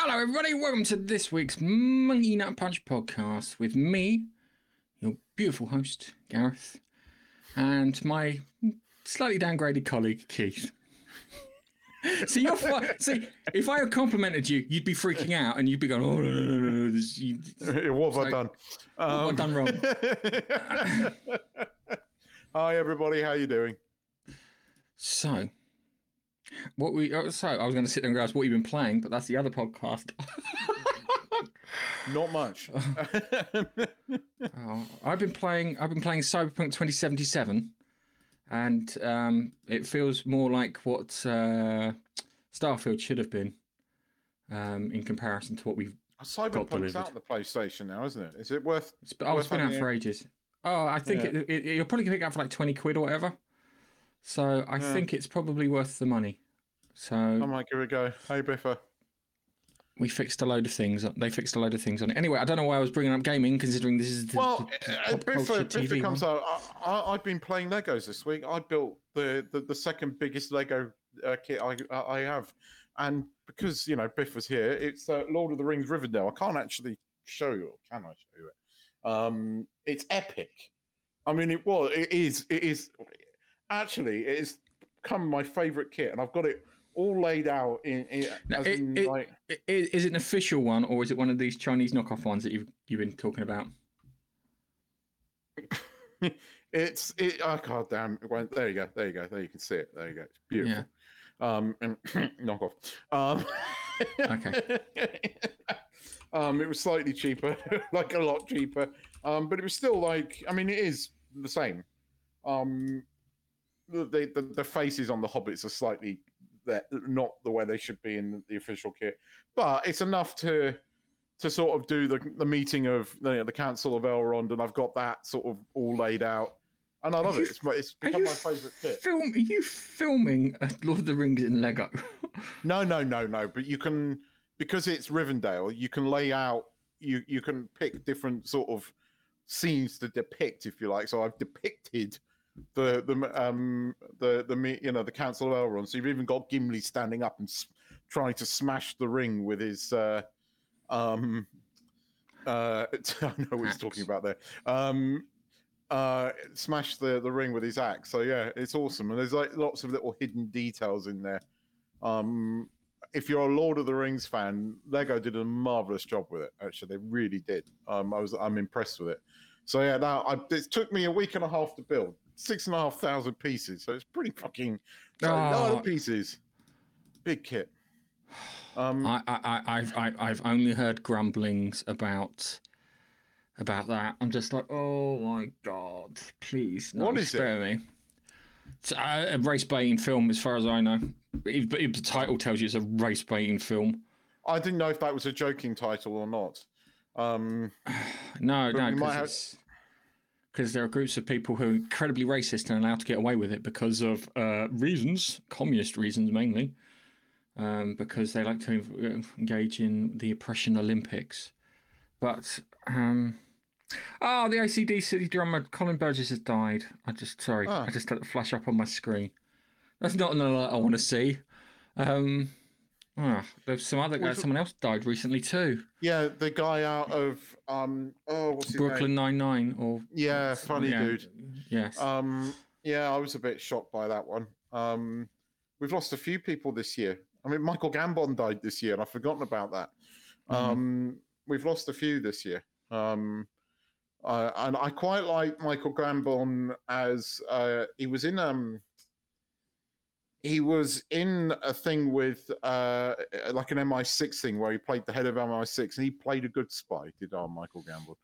Hello, everybody. Welcome to this week's Monkey Nut Punch podcast with me, your beautiful host, Gareth, and my slightly downgraded colleague, Keith. See, you're fi- see. If I had complimented you, you'd be freaking out and you'd be going, "Oh, no, no, no, no, this- you- what have I done? what have I done wrong?" hi everybody, how you doing? So, what we oh, so I was going to sit there and go, "What you've been playing?" But that's the other podcast. Not much. Oh, I've been playing. I've been playing Cyberpunk 2077, and um, it feels more like what uh, Starfield should have been um, in comparison to what we've. Cyberpunk's delivered. out the PlayStation now, isn't it? Is it worth? It's, oh, it's been out for ages. Oh, I think Yeah. it, it, you'll probably pick it up for like 20 quid or whatever. So I Yeah. think it's probably worth the money. So I might give it a go. Hey Biffa. we fixed a load of things. They fixed a load of things on it. Anyway, I don't know why I was bringing up gaming, considering this is the, Well, the uh, Biffa, Biffa comes one. out. I, I've been playing Legos this week. I built the the, the second biggest Lego uh, kit I I have, and because you know Biff was here, it's uh, Lord of the Rings Rivendell. I can't actually show you, or can I show you it? Um, it's epic. I mean, it was. It is. It is. Actually, it has become my favorite kit, and I've got it all laid out in. in, Now, it- in it- like, I- Is it an official one, or is it one of these Chinese knockoff ones that you've you've been talking about? it's it. Oh god damn! It went, there you go. There you go. There you can see it. There you go. It's beautiful. Um, and knock off. Um, Okay. um, it was slightly cheaper, like a lot cheaper. Um, but it was still like, I mean, it is the same. Um, the, the, the faces on the hobbits are slightly they're not the way they should be in the official kit, but it's enough to to sort of do the the meeting of the, the Council of Elrond, and I've got that sort of all laid out, and I love it. you- It's it's become my favourite kit. Film? Are you filming Lord of the Rings in Lego? No, no, no, no. But you can because it's Rivendell. You can lay out. You you can pick different sort of scenes to depict, if you like. So I've depicted the the um the the you know the Council of Elrond. So you've even got Gimli standing up and s- trying to smash the ring with his uh um uh I know what he's talking about there. Um uh smash the the ring with his axe so yeah it's awesome and there's like lots of little hidden details in there um, if you're a Lord of the Rings fan, Lego did a marvelous job with it. Actually, they really did. Um, I was I'm impressed with it. So yeah, now I, it took me a week and a half to build six and a half thousand pieces. So it's pretty fucking a lot Oh. of pieces. Big kit. Um, I, I, I, I've, I, I've only heard grumblings about about that. I'm just like, oh my god, please, no, What is it? me. It's a, a race baiting film, as far as I know. If, if the title tells you it's a race baiting film, I didn't know if that was a joking title or not. Um, no, no, have- because because there are groups of people who are incredibly racist and allowed to get away with it because of uh, reasons, communist reasons mainly, um, because they like to uh, engage in the oppression Olympics. But um, oh, the ACDC drummer Colin Burgess has died. I just sorry, Ah. I just let it flash up on my screen. That's not an alert I want to see. Um, ah, there's some other guy, someone else died recently too. yeah, the guy out of um, oh, what's his Brooklyn? Nine Nine or Yeah, funny yeah, dude. Yes. Um, yeah, I was a bit shocked by that one. Um, we've lost a few people this year. I mean, Michael Gambon died this year, and I've forgotten about that. Mhm. Um, we've lost a few this year. Um, uh, and I quite like Michael Gambon as uh, he was in um, he was in a thing with uh, like an MI6 thing where he played the head of MI6, and he played a good spy. Did our Michael Gambon?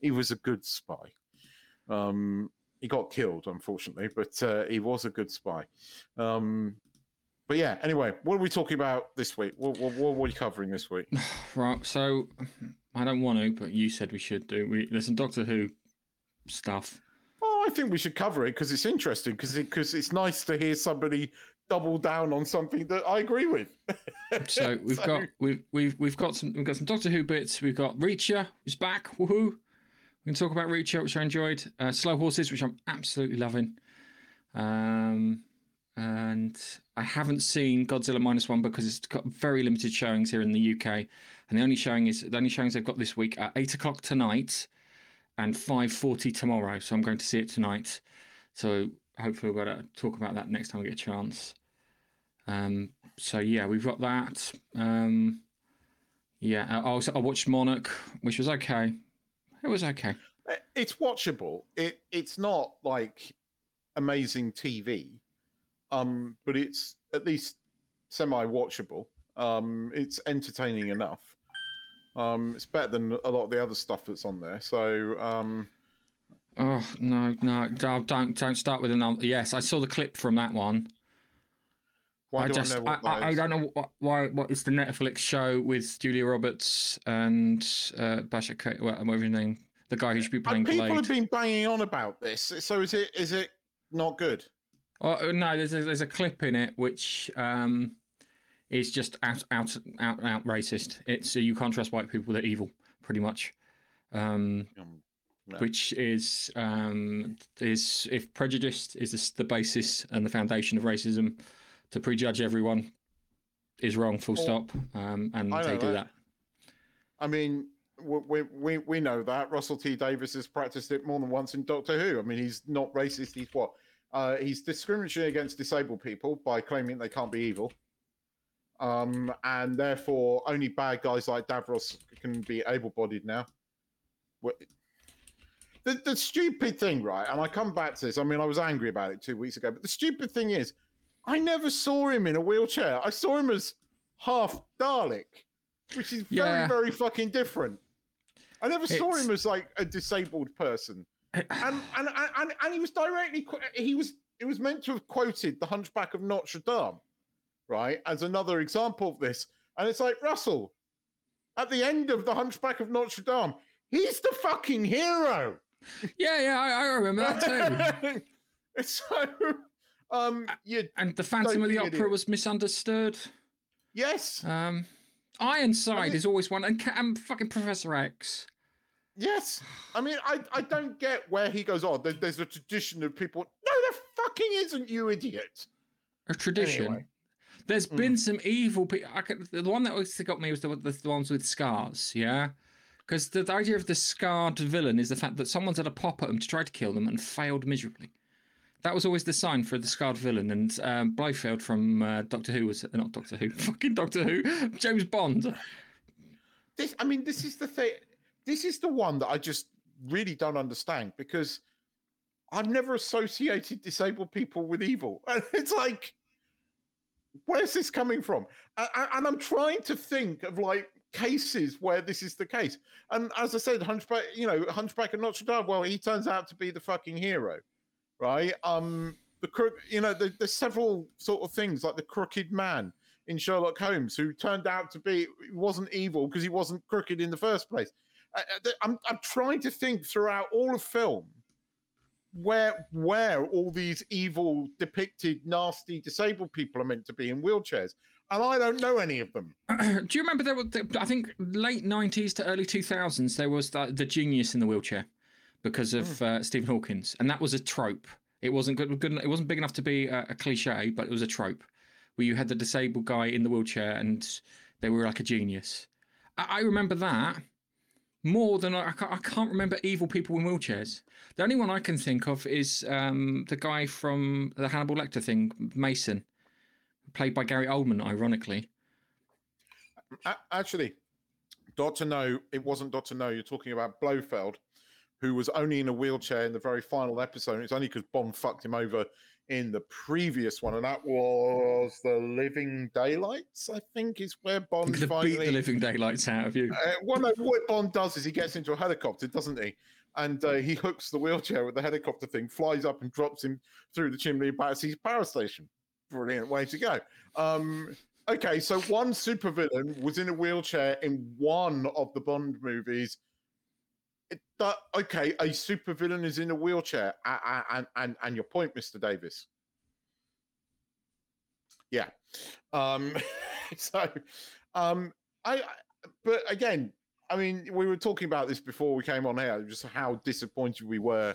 He was a good spy. Um, he got killed, unfortunately, but uh, he was a good spy. Um, but yeah, anyway, what are we talking about this week? What, what, what are we covering this week? Right, so I don't want to, but you said we should do. We, there's some Doctor Who stuff. Oh, I think we should cover it because it's interesting because it, cause it's nice to hear somebody double down on something that I agree with. So we've So- got we've we've we've got some we've got some Doctor Who bits. We've got Reacher who's back. Woohoo! We can talk about Reacher, which I enjoyed. Uh, Slow Horses, which I'm absolutely loving. Um, and I haven't seen Godzilla minus one because it's got very limited showings here in the UK, and the only showing is the only showings they've got this week at eight o'clock tonight and five forty tomorrow. So I'm going to see it tonight. So hopefully we'll be able to talk about that next time we get a chance. Um, so yeah, we've got that. Um, yeah, I also I watched Monarch, which was okay. It was okay. Uh, It's watchable. It it's not like amazing TV, um, but it's at least semi-watchable. Um, it's entertaining enough. Um, it's better than a lot of the other stuff that's on there. So um, Oh no, no, don't don't start with another. Yes, I saw the clip from that one. Why I do just I know what I, I, don't know what, why what is the Netflix show with Julia Roberts and uh, Basha K, what, whatever his name, the guy who should be And people Blade. have been banging on about this. So is it is it not good? Oh uh, no, there's a, there's a clip in it which um is just out out out out racist. It's uh, you can't trust white people; they're evil, pretty much. Um, Um, No. which is um is if prejudice is the basis and the foundation of racism, to prejudge everyone is wrong. Full stop. Um, and I they do that. that. I mean, we, we we we know that Russell T Davies has practiced it more than once in Doctor Who. I mean, he's not racist. He's what? Uh, he's discriminating against disabled people by claiming they can't be evil. Um, and therefore, only bad guys like Davros can be able-bodied now. The, the stupid thing, right? And I come back to this. I mean, I was angry about it two weeks ago, but the stupid thing is, I never saw him in a wheelchair. I saw him as half Dalek, which is very, Yeah. very fucking different. I never saw him as like a disabled person, and and and, and, and he was directly he was it was meant to have quoted the Hunchback of Notre Dame, right, as another example of this. And it's like Russell, at the end of the Hunchback of Notre Dame, he's the fucking hero. Yeah, yeah, I, I remember that too. It's so, um, you and the Phantom of the Opera was misunderstood. yes, Um, Ironside mean- is always one, and, and fucking Professor X. yes. I mean, I I don't get where he goes. Oh, there, there's a tradition of people. No, there fucking isn't, you idiot. A tradition. Anyway. There's Mm. been some evil people. I could, the one that always got me was the, the, the ones with scars. Yeah, because the, the idea of the scarred villain is the fact that someone's had a pop at them to try to kill them and failed miserably. That was always the sign for the scarred villain. And um, Blofeld from uh, Doctor Who was not Doctor Who, fucking Doctor Who, James Bond. this i mean this is the thing this is the one that i just really don't understand because i've never associated disabled people with evil and it's like where's this coming from and, and i'm trying to think of like cases where this is the case and as i said hunchback you know hunchback of notre dame well he turns out to be the fucking hero right um the crook you know there, there's several sort of things like the crooked man in Sherlock Holmes, who turned out to be wasn't evil because he wasn't crooked in the first place. I, I- I'm I'm trying to think throughout all of film where where all these evil depicted nasty disabled people are meant to be in wheelchairs, and I don't know any of them. Do you remember there was? I think late '90s to early 2000s there was the, the genius in the wheelchair because of uh, Stephen Hawkins, and that was a trope. It wasn't good. good it wasn't big enough to be a, a cliche, but it was a trope where you had the disabled guy in the wheelchair and they were like a genius. I, I remember that more than I, I, can't, remember evil people in wheelchairs. The only one I can think of is um, the guy from the Hannibal Lecter thing, Mason, played by Gary Oldman, ironically. A- actually, Doctor No, it wasn't Doctor No. You're talking about Blofeld, who was only in a wheelchair in the very final episode. It's only because Bond fucked him over in the previous one, and that was the Living Daylights. I think is where Bond finally. beat the living daylights out of you. Uh, well, no, what Bond does is he gets into a helicopter, doesn't he? And uh, he hooks the wheelchair with the helicopter thing, flies up and drops him through the chimney of Battersea's power station. Brilliant way to go. Um, okay, so one supervillain was in a wheelchair in one of the Bond movies. That, okay, a supervillain is in a wheelchair, a- a- and and and your point, Mister Davies. Yeah. Um, so, um, I, I, but again, I mean, we were talking about this before we came on air, just how disappointed we were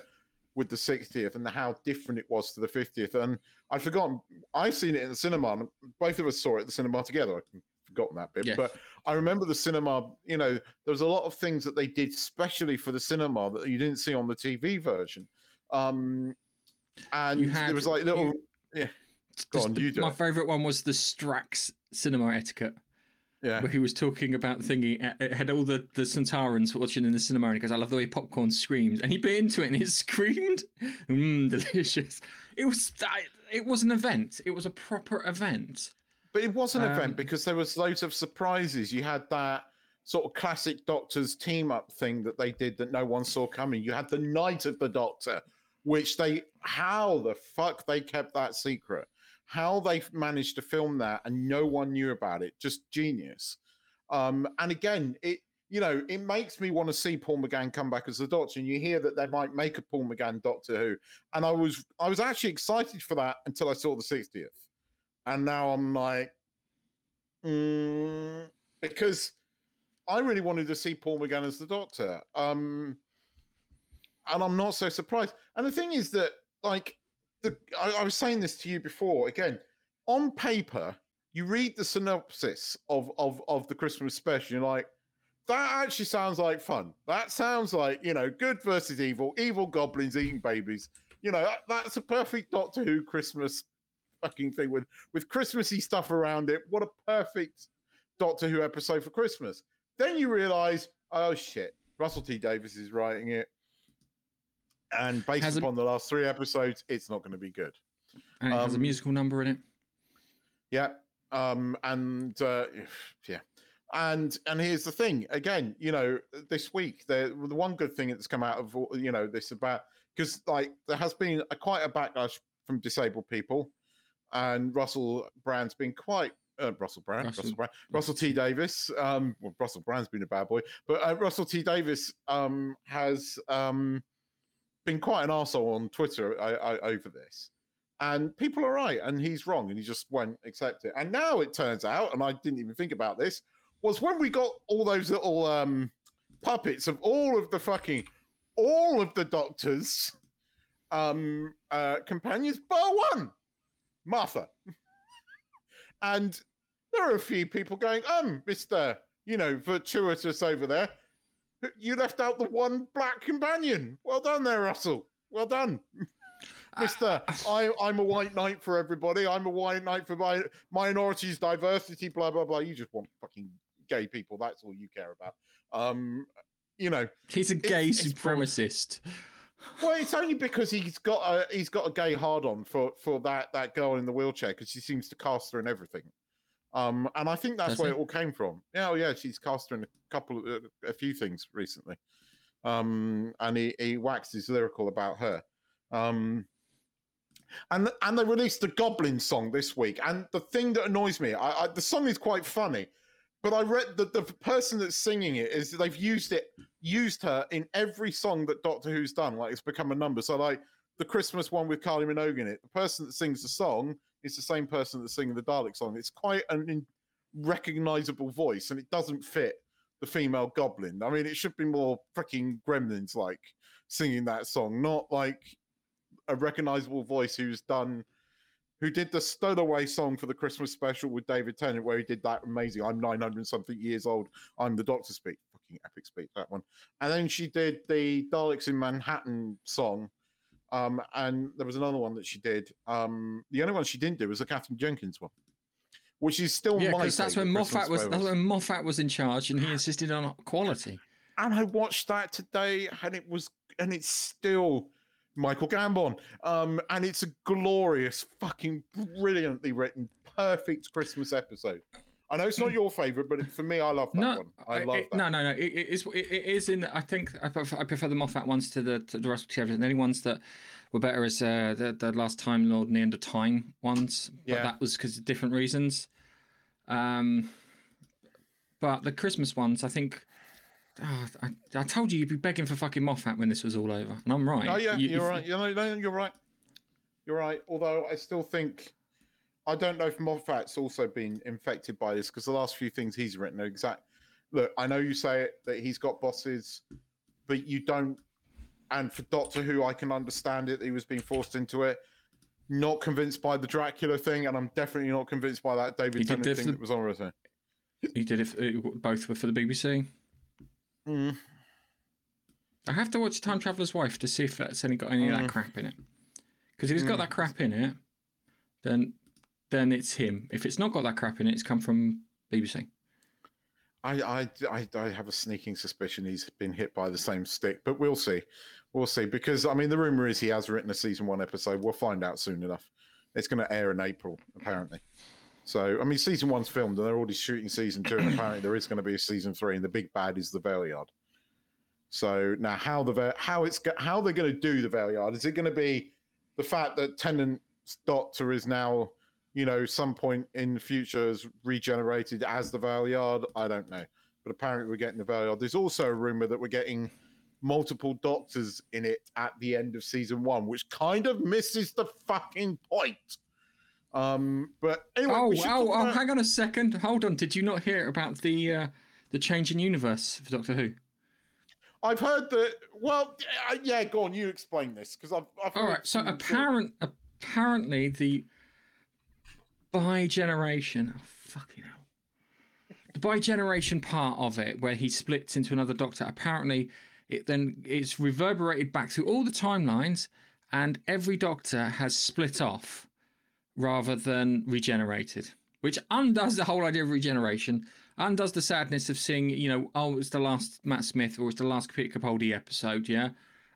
with the 60th and how different it was to the 50th. And I'd forgotten, I've seen it in the cinema, and both of us saw it at the cinema together. I've forgotten that bit, Yes. but I remember the cinema, you know, there was a lot of things that they did specially for the cinema that you didn't see on the TV version. Um, and You had- there was like little, you- Go on, the- you do my it. favourite one was the Strax cinema etiquette, yeah. where he was talking about the thingy. It had all the the Sontarans watching in the cinema, and he goes, "I love the way popcorn screams," and he bit into it and it screamed, "Mmm, delicious." It was that. It was an event. It was a proper event. But it was an Um, event because there was loads of surprises. You had that sort of classic Doctors team up thing that they did that no one saw coming. You had the Night of the Doctor, which they how the fuck they kept that secret. How they managed to film that and no one knew about it. Just genius. Um, and again, it you know, it makes me want to see Paul McGann come back as the Doctor. And you hear that they might make a Paul McGann Doctor Who. And I was I was actually excited for that until I saw the 60th. And now I'm like, mm, because I really wanted to see Paul McGann as the Doctor. Um, and I'm not so surprised. And the thing is that, like, the I, I was saying this to you before. Again, on paper, you read the synopsis of of of the Christmas special. You're like, that actually sounds like fun. That sounds like you know, good versus evil, evil goblins eating babies. You know, that, that's a perfect Doctor Who Christmas fucking thing with with Christmassy stuff around it. What a perfect Doctor Who episode for Christmas. Then you realize, oh shit, Russell T Davies is writing it. And based Has a- upon the last three episodes, it's not going to be good. And it has a Um, musical number in it. Yeah. Um, and uh, yeah. And and here's the thing again, you know, this week the the one good thing that's come out of all- you know this about because like there has been a, quite a backlash from disabled people, and Russell Brand's been quite uh, Russell Brand, Russell, Russell- Brand, Russell T Davies. Um, well, Russell Brand's been a bad boy, but uh, Russell T Davies um has um been quite an arsehole on Twitter I, I, over this. And people are right and he's wrong and he just won't accept it. And now it turns out and i didn't even think about this was when we got all those little um puppets of all of the fucking all of the doctors um uh companions bar one martha and there are a few people going um mr you know virtuitous over there you left out the one black companion well done there russell well done Mister, I, I'm a white knight for everybody. I'm a white knight for my minorities, diversity, blah blah blah. You just want fucking gay people. That's all you care about. Um, you know, He's a gay supremacist. Well, it's only because he's got a he's got a gay hard on for for that that girl in the wheelchair because she seems to cast her in everything. Um, and I think that's Does where he? it all came from. Yeah, oh yeah, she's cast her in a couple of a few things recently. Um, and he he waxed his lyrical about her. Um, and and they released the Goblin song this week. And the thing that annoys me, I, I the song is quite funny, but I read that the person that's singing it is they've used it used her in every song that Doctor Who's done. Like it's become a number. So like the Christmas one with Kylie Minogue in it, the person that sings the song is the same person that's singing the Dalek song. It's quite an recognizable voice, and it doesn't fit the female Goblin. I mean, it should be more freaking Gremlins like singing that song, not like a recognizable voice who's done who did the Stowaway song for the Christmas special with David Tennant, where he did that amazing I'm 900 something years old, I'm the Doctor speech, Fucking epic speech, that one. And then she did the Daleks in Manhattan song. Um, and there was another one that she did. Um, the only one she didn't do was the Katherine Jenkins one, which is still Yeah, my because that's when Moffat was that's when Moffat was in charge, and he insisted on quality. and I watched that today, and it was, and it's still Michael Gambon, um, and it's a glorious, fucking brilliantly written, perfect Christmas episode. I know it's not your favorite, but it, for me, I love that No, one. I love it- that. no, no, no. It, it is. It, it is in. I think I prefer, I prefer the Moffat ones to the to the Russell T. Davies. The only ones that were better is uh, the the last Time Lord and the End of Time ones. But Yeah. that was because of different reasons. Um, but the Christmas ones, I think. Ah, I, I told you you'd be begging for fucking Moffat when this was all over, and I'm right. Oh yeah, You- are right. You know, no, you're right. You're right. Although I still think I don't know if Moffat's also been infected by this because the last few things he's written are exact. Look, I know you say it that he's got bosses, but you don't and for Doctor Who, I can understand it. He was being forced into it. Not convinced by the Dracula thing, and I'm definitely not convinced by that David Tennant thing for- that was on Rosetta. He did it. For, both were for the BBC. Mm. I have to watch Time Traveler's Wife to see if that's any got any of Mm. that crap in it. Because if it's got Mm. that crap in it, then then it's him. If it's not got that crap in it, it's come from BBC. I, I, I, I have a sneaking suspicion he's been hit by the same stick, but we'll see. We'll see. Because, I mean, the rumor is he has written a season one episode. We'll find out soon enough. It's going to air in April, apparently. So, I mean, season one's filmed and they're already shooting season two, and apparently there is going to be a season three, and the big bad is the Valeyard. So now, how the how it's how they're going to do the Valeyard? Is it going to be the fact that Tennant's Doctor is now you know, some point in the future is regenerated as the Valeyard. I don't know. But apparently we're getting the Valeyard. There's also a rumor that we're getting multiple doctors in it at the end of season one, which kind of misses the fucking point. Um, but anyway, Oh, oh, oh! about- Hang on a second. Hold on. Did you not hear about the uh, the change in universe for Doctor Who? I've heard that. Well, yeah, yeah, go on. You explain this because I've. I've All heard right. So apparent, apparently the bi generation. Oh, fucking hell. The bi generation part of it, where he splits into another Doctor, apparently it then it's reverberated back through all the timelines, and every Doctor has split off rather than regenerated, which undoes the whole idea of regeneration. Undoes the sadness of seeing, you know, oh, it's the last Matt Smith or it's the last Peter Capaldi episode, yeah,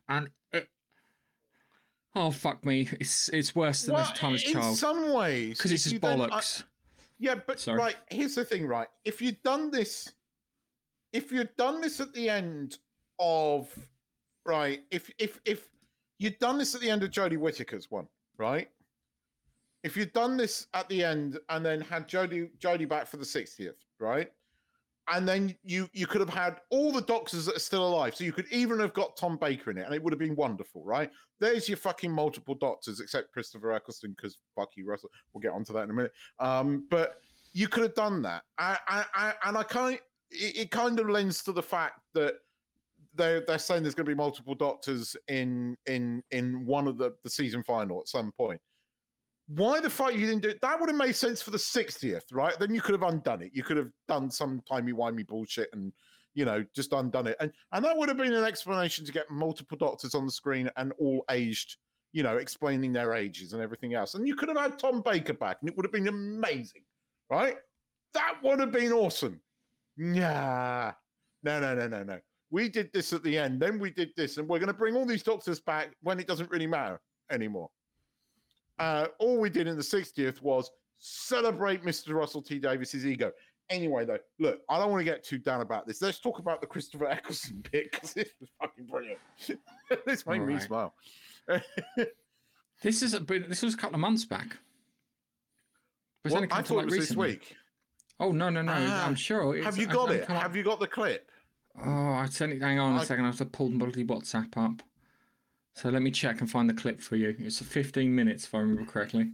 and it, Oh fuck me! It's it's worse than well, this Timeless Child In some ways, because it's just then- I- bollocks. Yeah, but Sorry. right, here's the thing, right? If you'd done this, if you'd done this at the end of right, if if if you'd done this at the end of Jodie Whittaker's one, right? If you'd done this at the end and then had Jodie Jodie back for the 60th, right? And then you you could have had all the doctors that are still alive. So you could even have got Tom Baker in it, and it would have been wonderful, right? There's your fucking multiple doctors, except Christopher Eccleston, because Bucky Russell. We'll get onto that in a minute. Um, but you could have done that. I, I, I and I kind it, it kind of lends to the fact that they're they're saying there's going to be multiple doctors in in in one of the the season final at some point. Why the fuck you didn't do it? That would have made sense for the 60th, right? Then you could have undone it. You could have done some timey-wimey bullshit and you know, just undone it. And and that would have been an explanation to get multiple doctors on the screen and all aged, you know, explaining their ages and everything else. And you could have had Tom Baker back and it would have been amazing, right? That would have been awesome. Nah. No, no, no, no, no. We did this at the end, then we did this, and we're going to bring all these doctors back when it doesn't really matter anymore. Uh, all we did in the 60th was celebrate Mr. Russell T Davies's ego. Anyway, though, look, I don't want to get too down about this. Let's talk about the Christopher Eccleston bit because this was fucking brilliant. this made me smile. This is a bit, this was a couple of months back. It's Well, I thought light it was recently. this week. Oh no no no! Ah, I'm sure. Have you got it? Have you got the clip? Oh, I sent it. Hang on a I- second. I have to pull the bloody WhatsApp up. So let me check and find the clip for you. It's 15 minutes, if I remember correctly.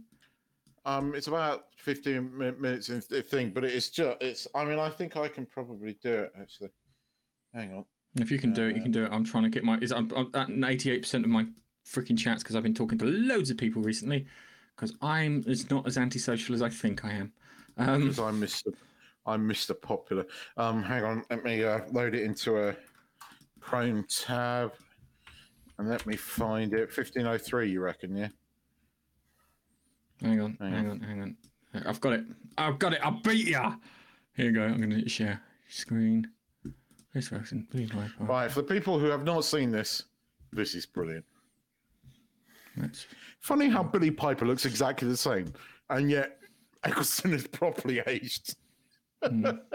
Um, it's about 15 mi- minutes in th- thing, but it's just, it's, I mean, I think I can probably do it actually. Hang on. If you can do it, you Uh, can do it. I'm trying to get my. Is I'm, I'm at 88% of my freaking chats because I've been talking to loads of people recently. Because I'm it's not as antisocial as I think I am. Um, because I'm Mr. I'm Mr. Popular. Um, hang on, let me uh, load it into a Chrome tab, and let me find it. 1503, you reckon? Yeah. hang on, Hang hang on, hang on. I've got it. I've got it. I beat ya. Here you go. I'm going to share screen. This version. Please like. Right. For the people who have not seen this, this is brilliant. Let's Funny how Billie Piper looks exactly the same, and yet Eccleston is properly aged. Mm.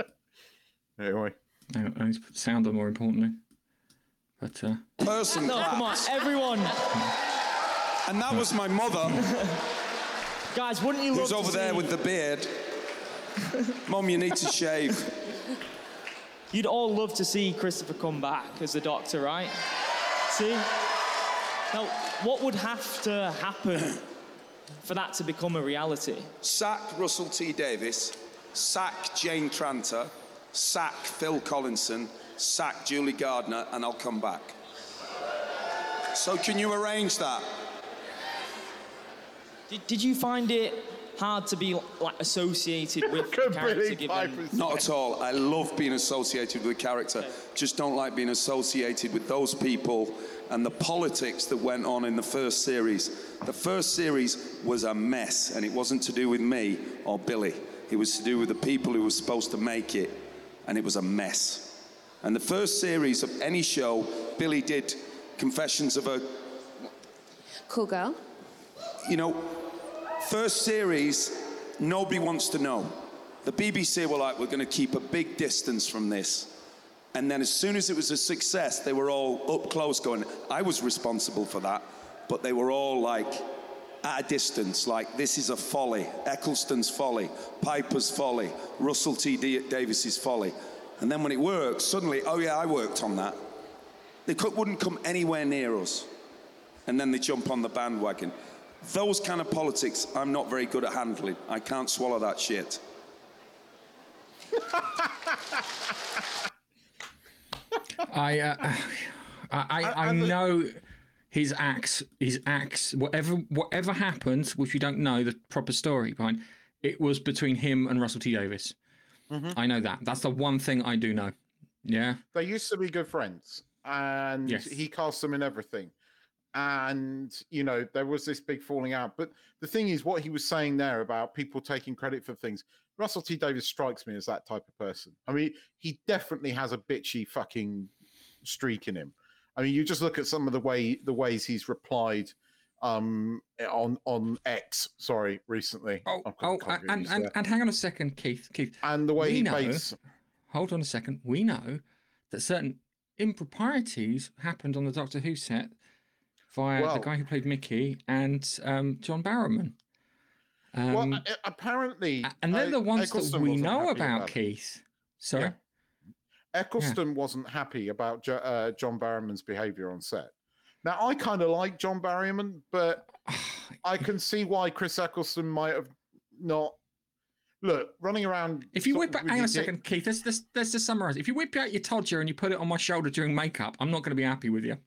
Anyway, Hang on, I need to put sound on more importantly. But uh, person No, come on, claps. everyone. And that was my mother, Guys, wouldn't you love who's to over there see- with the beard. Mum, you need to shave. You'd all love to see Christopher come back as the Doctor, right? See? Now, what would have to happen for that to become a reality? Sack Russell T Davies, sack Jane Tranter, sack Phil Collinson, sack Julie Gardner, and I'll come back. So can you arrange that? Did, did you find it hard to be like associated with the character Billy given? Not at all. I love being associated with the character. Just don't like being associated with those people and the politics that went on in the first series. The first series was a mess, and it wasn't to do with me or Billie. It was to do with the people who were supposed to make it, and it was a mess. And the first series of any show, Billie did Confessions of a Cool girl. you know, first series, nobody wants to know. The BBC were like, we're going to keep a big distance from this. And then as soon as it was a success, they were all up close going, I was responsible for that. But they were all like at a distance, like this is a folly. Eccleston's folly, Piper's folly, Russell T. D- Davies's folly. And then when it worked, suddenly, oh yeah, I worked on that. They wouldn't come anywhere near us and then they jump on the bandwagon. Those kind of politics, I'm not very good at handling. I can't swallow that shit. I, uh, I, I, I know his acts, his acts, whatever, whatever happened, which we don't know the proper story behind. It was between him and Russell T Davies. Mm-hmm. I know that. That's the one thing I do know. Yeah. they used to be good friends and Yes. he cast them in everything and you know there was this big falling out but the thing is what he was saying there about people taking credit for things russell t davies strikes me as that type of person i mean he definitely has a bitchy fucking streak in him i mean you just look at some of the way the ways he's replied um on on x sorry recently Oh, oh, and, and, and hang on a second, Keith. Keith, and the way we he know- hold on a second. We know that certain improprieties happened on the Doctor Who set via Well- the guy who played Mickey and um, John Barrowman. Um, well apparently and they're uh, the ones that we know about, it. Keith. Sorry. Yeah. Eccleston wasn't happy about Jo- uh, John Barrowman's behavior on set. Now, I kind of like John Barrowman, but I can see why Chris Eccleston might have not. Look, running around. If you whip out, hang on a second, Keith. Let's, let's, let's just summarize. If you whip out your Todger and you put it on my shoulder during makeup, I'm not going to be happy with you.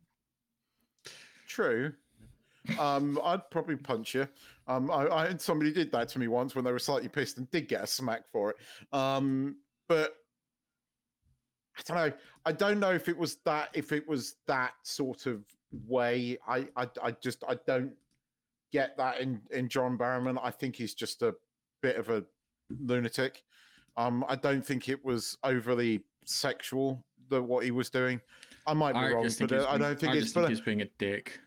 True. Um, I'd probably punch you. Um, I, I somebody did that to me once when they were slightly pissed and did get a smack for it. Um, but I don't know. I don't know if it was that. If it was that sort of way. I, I, I just, I don't get that in in John Barrowman. I think he's just a bit of a lunatic. Um, I don't think it was overly sexual. The what he was doing. I might be I wrong, but uh, I don't think I it's. just think he's being a dick.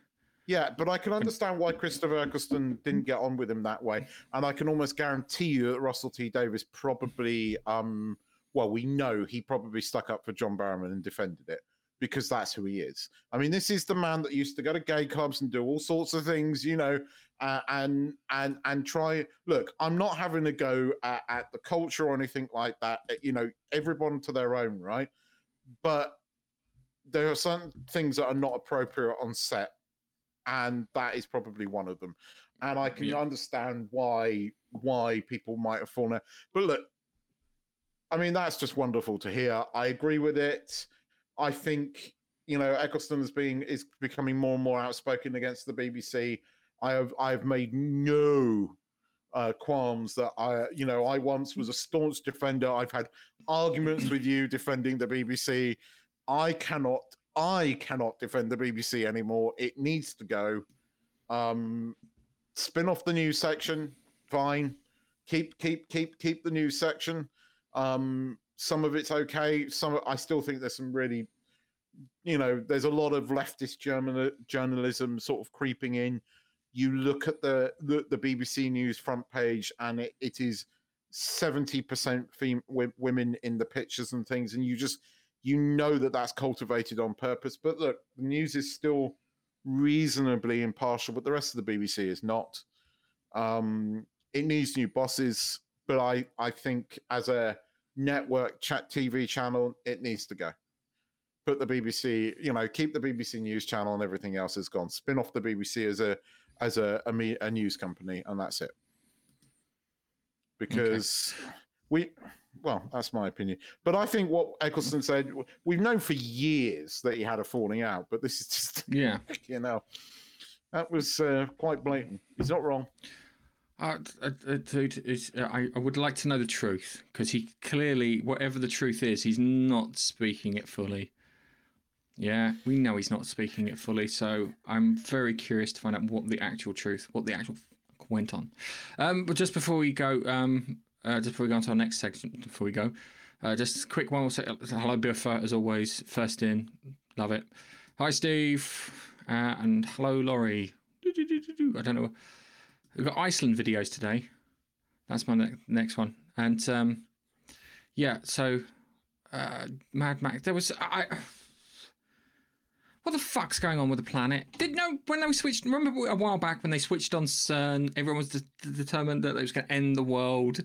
yeah, but I can understand why Christopher Eccleston didn't get on with him that way, and I can almost guarantee you that Russell T Davies probably, um, well, we know he probably stuck up for John Barrowman and defended it because that's who he is. I mean, this is the man that used to go to gay clubs and do all sorts of things, you know, uh, and and and try. Look, I'm not having a go at, at the culture or anything like that. uh, You know, everyone to their own, right? But there are some things that are not appropriate on set and that is probably one of them. And I can Yeah. understand why why people might have fallen out. But look, I mean, that's just wonderful to hear. I agree with it. I think you know Eccleston is being is becoming more and more outspoken against the BBC. I have I have made no uh, qualms that I you know I once was a staunch defender. I've had arguments with you defending the BBC. I cannot I cannot defend the BBC anymore. It needs to go. Um, spin off the news section. Fine. Keep keep keep keep the news section. Um, some of it's okay. Some I still think there's some really, you know, there's a lot of leftist journal, journalism sort of creeping in. You look at the the, the BBC News front page, and it, it is seventy percent fem- women in the pictures and things, and you just you know that that's cultivated on purpose. But look, the news is still reasonably impartial, but the rest of the BBC is not. Um, it needs new bosses, but I I think as a network chat TV channel, it needs to go. Put the BBC, you know, keep the BBC News channel and everything else is gone. Spin off the BBC as a as a a, me, a news company, and that's it. Because we well, that's my opinion. But I think what Eccleston said, we've known for years that he had a falling out, but this is just, Yeah. you know, that was uh, quite blatant. He's not wrong. Uh, uh, uh, dude, I, I would like to know the truth because he clearly, whatever the truth is, he's not speaking it fully. Yeah, we know he's not speaking it fully, so I'm very curious to find out what the actual truth, what the actual f- went on. Um, but just before we go, um, just before we go on to our next section, before we go, just quick one. We'll say hello, Buffer, as always. First in, love it. Hi, Steve, and hello, Laurie. I don't know. We've got Iceland videos today. That's my ne- next one. And um, yeah, so uh, Mad Max. There was I. What the fuck's going on with the planet? Did no when they switched? Remember a while back when they switched on CERN? Everyone was de- determined that it was going to end the world.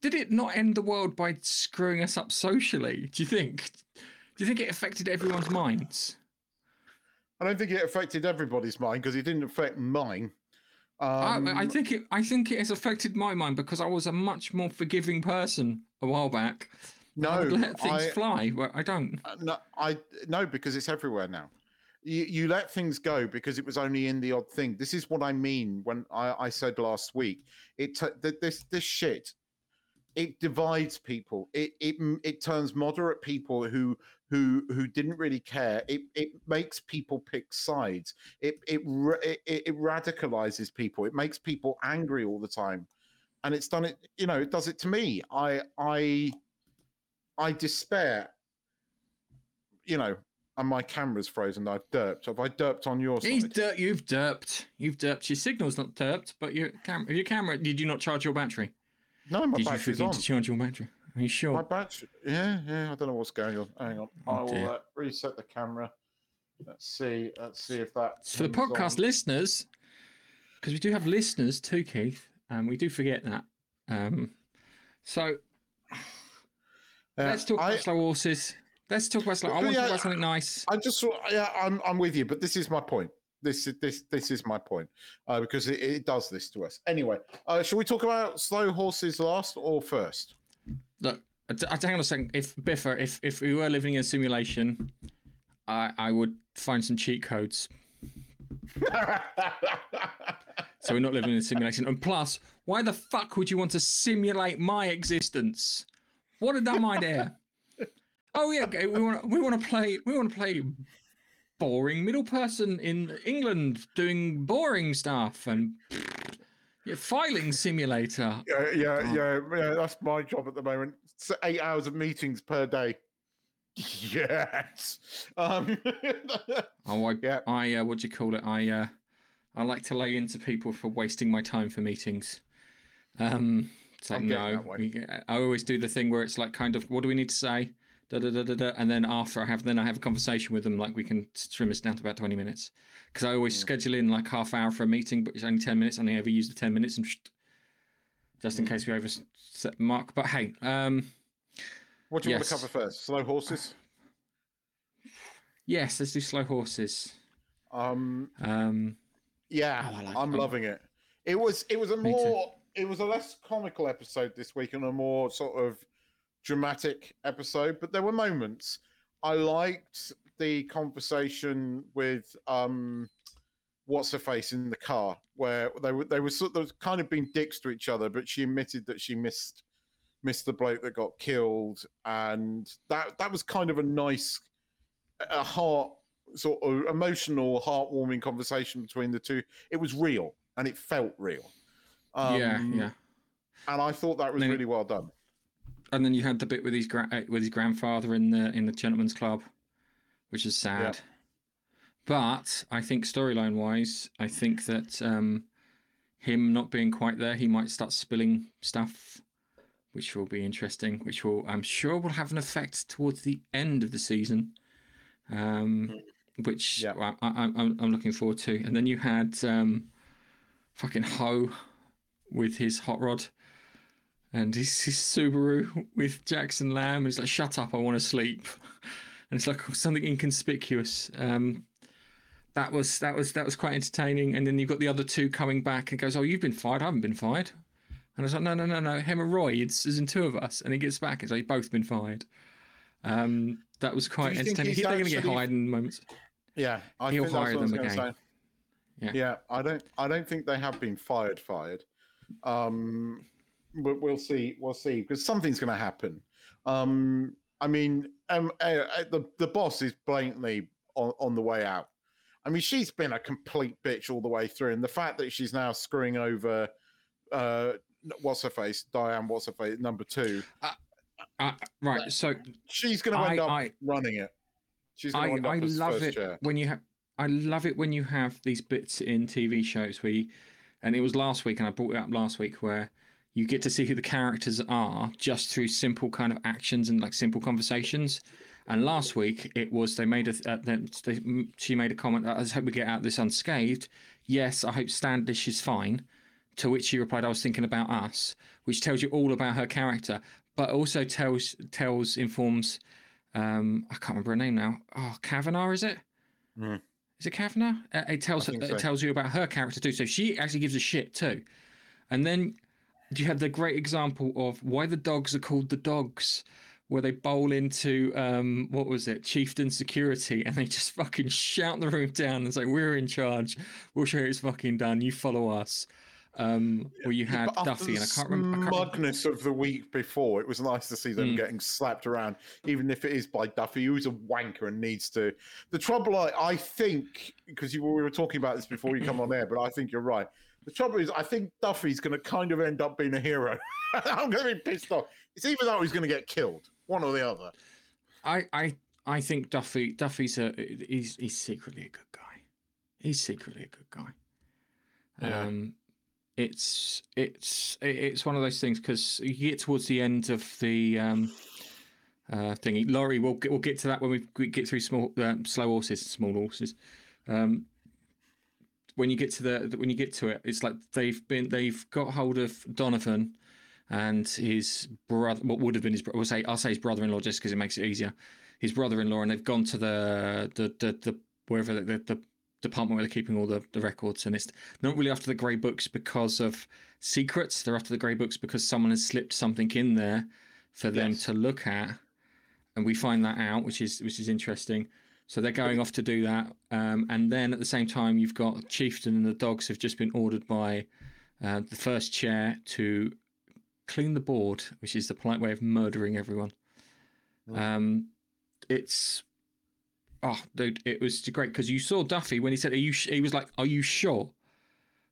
Did it not end the world by screwing us up socially? Do you think? Do you think it affected everyone's minds? I don't think it affected everybody's mind because it didn't affect mine. Um, I, I think it. I think it has affected my mind because I was a much more forgiving person a while back. no, I let things I, fly, I don't. uh, no, I no, because it's everywhere now. You, you let things go because it was only in the odd thing. This is what I mean when I, I said last week. It t- th- this this shit. It divides people. It it it turns moderate people who who who didn't really care. It it makes people pick sides. It it it, it radicalizes people. It makes people angry all the time, and it's done it. You know, it does it to me. I I I despair. You know, and my camera's frozen. I've derped. Have I derped on your He's side? der- You've derped. You've derped. Your signal's not derped, but your camera. Your camera. Did you not charge your battery? no, my Did you battery's forget on. to charge your battery? Are you sure? My battery. Yeah, yeah. I don't know what's going on. Hang on. Oh, I will uh, reset the camera. Let's see. Let's see if that. For the podcast on. listeners, because we do have listeners too, Keith, and we do forget that. Um, so Yeah, let's talk I, about slow horses. Let's talk about slow. I want to talk about something nice. I just, yeah, I'm, I'm with you, but this is my point. This is this. This is my point uh, because it, it does this to us. Anyway, uh, shall we talk about slow horses last or first? Look, hang on a second. If Biffer, if if we were living in a simulation, I I would find some cheat codes. So we're not living in a simulation. And plus, why the fuck would you want to simulate my existence? What a dumb idea. Oh yeah, okay, we want we want to play we want to play boring middle person in England doing boring stuff and yeah, filing simulator. Yeah, yeah, yeah, yeah. That's my job at the moment. It's eight hours of meetings per day. Yes. Um, Oh, I, Yeah. I uh, what do you call it? I uh, I like to lay into people for wasting my time for meetings. Um, it's like no, we- I always do the thing where it's like kind of what do we need to say, da da da da da, and then after I have then I have a conversation with them like we can trim this down to about twenty minutes because I always Mm. schedule in like half hour for a meeting, but it's only ten minutes, and I ever use the ten minutes and just in Mm. case we overset the mark. But hey, um, what do you Yes. want to cover first? Slow horses. yes, let's do slow horses. Um, Um, yeah, Oh, like I'm loving it. It was it was a Me too. more it was a less comical episode this week and a more sort of dramatic episode, but there were moments. I liked the conversation with um what's her face in the car where they were they were sort of kind of being dicks to each other, but she admitted that she missed missed the bloke that got killed, and that that was kind of a nice a heart sort of emotional, heartwarming conversation between the two. It was real and it felt real. yeah, Um, yeah. And I thought that was Then really well done. And then you had the bit with his gra- uh, with his grandfather in the in the gentleman's club, which is sad. But I think storyline wise, I think that um, him not being quite there, he might start spilling stuff, which will be interesting. Which will, I'm sure, will have an effect towards the end of the season. Um, which Yeah. I, I, I'm I'm looking forward to. And then you had um, fucking Ho with his hot rod and his, his Subaru with Jackson Lamb. He's like, "Shut up, I want to sleep," and it's like something inconspicuous. Um, that was that was that was quite entertaining. And then you've got the other two coming back and goes, "Oh, you've been fired. I haven't been fired." And I was like, no, no, no, no, hemorrhoids. is in two of us, and he gets back. It's like both been fired. Um, that was quite think entertaining. he's They're going to get hired in moments. Yeah, I He'll think hire them again. Yeah. Yeah, I don't. I don't think they have been fired. Fired. Um, but we'll see. We'll see because something's going to happen. Um, I mean, um, uh, uh, the the boss is blatantly on, on the way out. I mean, she's been a complete bitch all the way through, and the fact that she's now screwing over, uh, what's her face, Diane, what's her face, number two. Uh, right. So She's going to I- end up I- running it. She's going I, to end up I love it chair. when you have I love it when you have these bits in TV shows where you, and it was last week and I brought it up last week where you get to see who the characters are just through simple kind of actions and like simple conversations. And last week it was they made a uh, they, she made a comment. I just hope we get out of this unscathed. Yes, I hope Standish is fine. To which she replied, "I was thinking about us," which tells you all about her character, but also tells tells informs um I can't remember her name now. Oh, Kavanagh is it? Mm. Is it Kavanagh? Uh, it tells I think it tells you about her character too. So she actually gives a shit too. And then you have the great example of why the dogs are called the dogs, where they bowl into um what was it, chieftain security, and they just fucking shout the room down and say, "We're in charge. We'll show you it's fucking done. You follow us." Um, where you had after Duffy, and I can't remember. I can't remember smugness of the week before, it was nice to see them Mm. getting slapped around, even if it is by Duffy, who's a wanker and needs to. The trouble, I, I think, because we were talking about this before you come on air, but I think you're right. The trouble is, I think Duffy's going to kind of end up being a hero. I'm going to be pissed off. It's either that or he's going to get killed, one or the other. I, I I think Duffy Duffy's a he's he's secretly a good guy. He's secretly a good guy. Yeah. Um, it's it's it's one of those things because you get towards the end of the um uh thingy. Laurie, we'll get, we'll get to that when we- get through small um, slow horses, small horses. Um, when you get to the when you get to it, it's like they've been they've got hold of Donovan and his brother, what would have been his, we'll say, I'll say his brother-in-law just because it makes it easier. His brother-in-law, and they've gone to the the the, the wherever the, the, the department where they're keeping all the, the records, and it's not really after the grey books because of secrets. They're after the grey books because someone has slipped something in there for them Yes. to look at, and we find that out, which is which is interesting. So they're going off to do that, um, and then at the same time, you've got Chieftain and the dogs have just been ordered by uh, the first chair to clean the board, which is the polite way of murdering everyone. Um, it's oh, dude, it was great because you saw Duffy when he said, "Are you?" Sh-? He was like, "Are you sure?"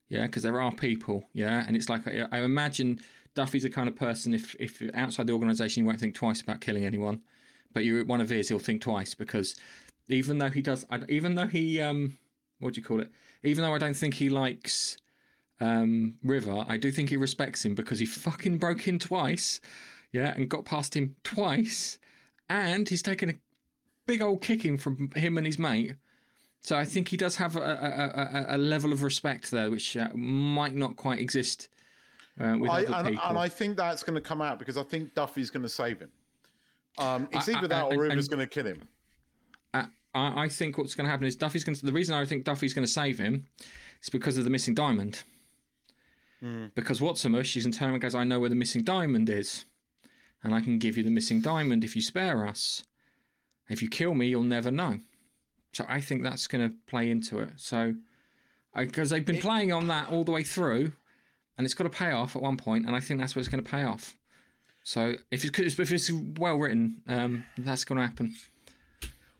Yeah, because there are people. Yeah, and it's like I, I imagine Duffy's the kind of person if if you're outside the organisation, you won't think twice about killing anyone, but you're one of his, he'll think twice because even though he does, even though he um, what do you call it? Even though I don't think he likes um River, I do think he respects him because he fucking broke in twice, yeah, and got past him twice, and he's taken a big old kicking from him and his mate. So I think he does have a, a, a, a level of respect there, which uh, might not quite exist uh, with I, other and, people. and I think that's going to come out because I think Duffy's going to save him. Um, it's I- either I- that or River's going to kill him. I, I think what's going to happen is Duffy's going to. The reason I think Duffy's going to save him is because of the missing diamond. Because Watsamush, she's in turn and goes, I know where the missing diamond is. And I can give you the missing diamond if you spare us. If you kill me, you'll never know. So I think that's going to play into it. So, because they've been playing on that all the way through, and it's got to pay off at one point, and I think that's what it's going to pay off. So if it's if it's well written, um, that's going to happen.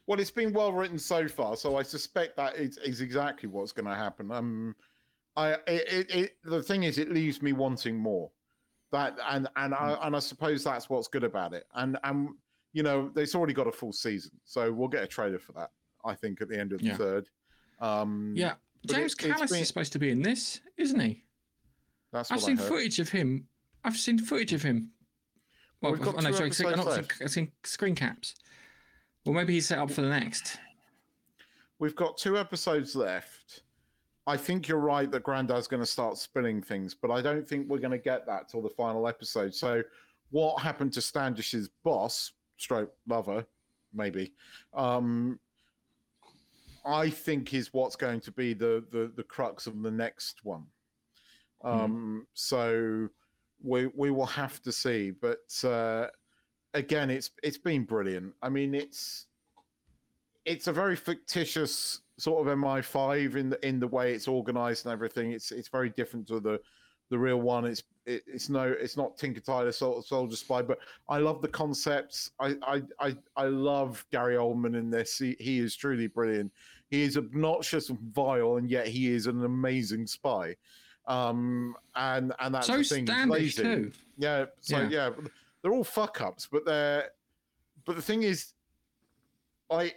Well, it's been well written so far, so I suspect that is, is exactly what's going to happen. Um, I it, it, it the thing is, it leaves me wanting more. That and and I and I suppose that's what's good about it. And and you know, they've already got a full season, so we'll get a trailer for that. I think at the end of the Yeah. third. Um, Yeah, James it- Callis been- is supposed to be in this, isn't he? that's I've seen footage of him. I've seen footage of him. Well, we've got oh, no, sorry, screen- episodes not left. I've seen screen caps. Well, maybe he's set up for the next. We've got two episodes left. I think you're right that Grandad's going to start spilling things, but I don't think we're going to get that till the final episode. So, what happened to Standish's boss, stroke lover, maybe, um, I think is what's going to be the the, the crux of the next one. Um, So, we we will have to see. But uh, again, it's it's been brilliant. I mean, it's it's a very fictitious sort of MI5 in the in the way it's organized and everything. It's it's very different to the the real one. It's it, it's no it's not Tinker Tailor Sol- Soldier Spy, but I love the concepts. I I I, I love Gary Oldman in this. He, he is truly brilliant. He is obnoxious and vile, and yet he is an amazing spy. Um, and and that's so the thing. lazy. too. Yeah. So Yeah. yeah. They're all fuck ups, but they're but the thing is, I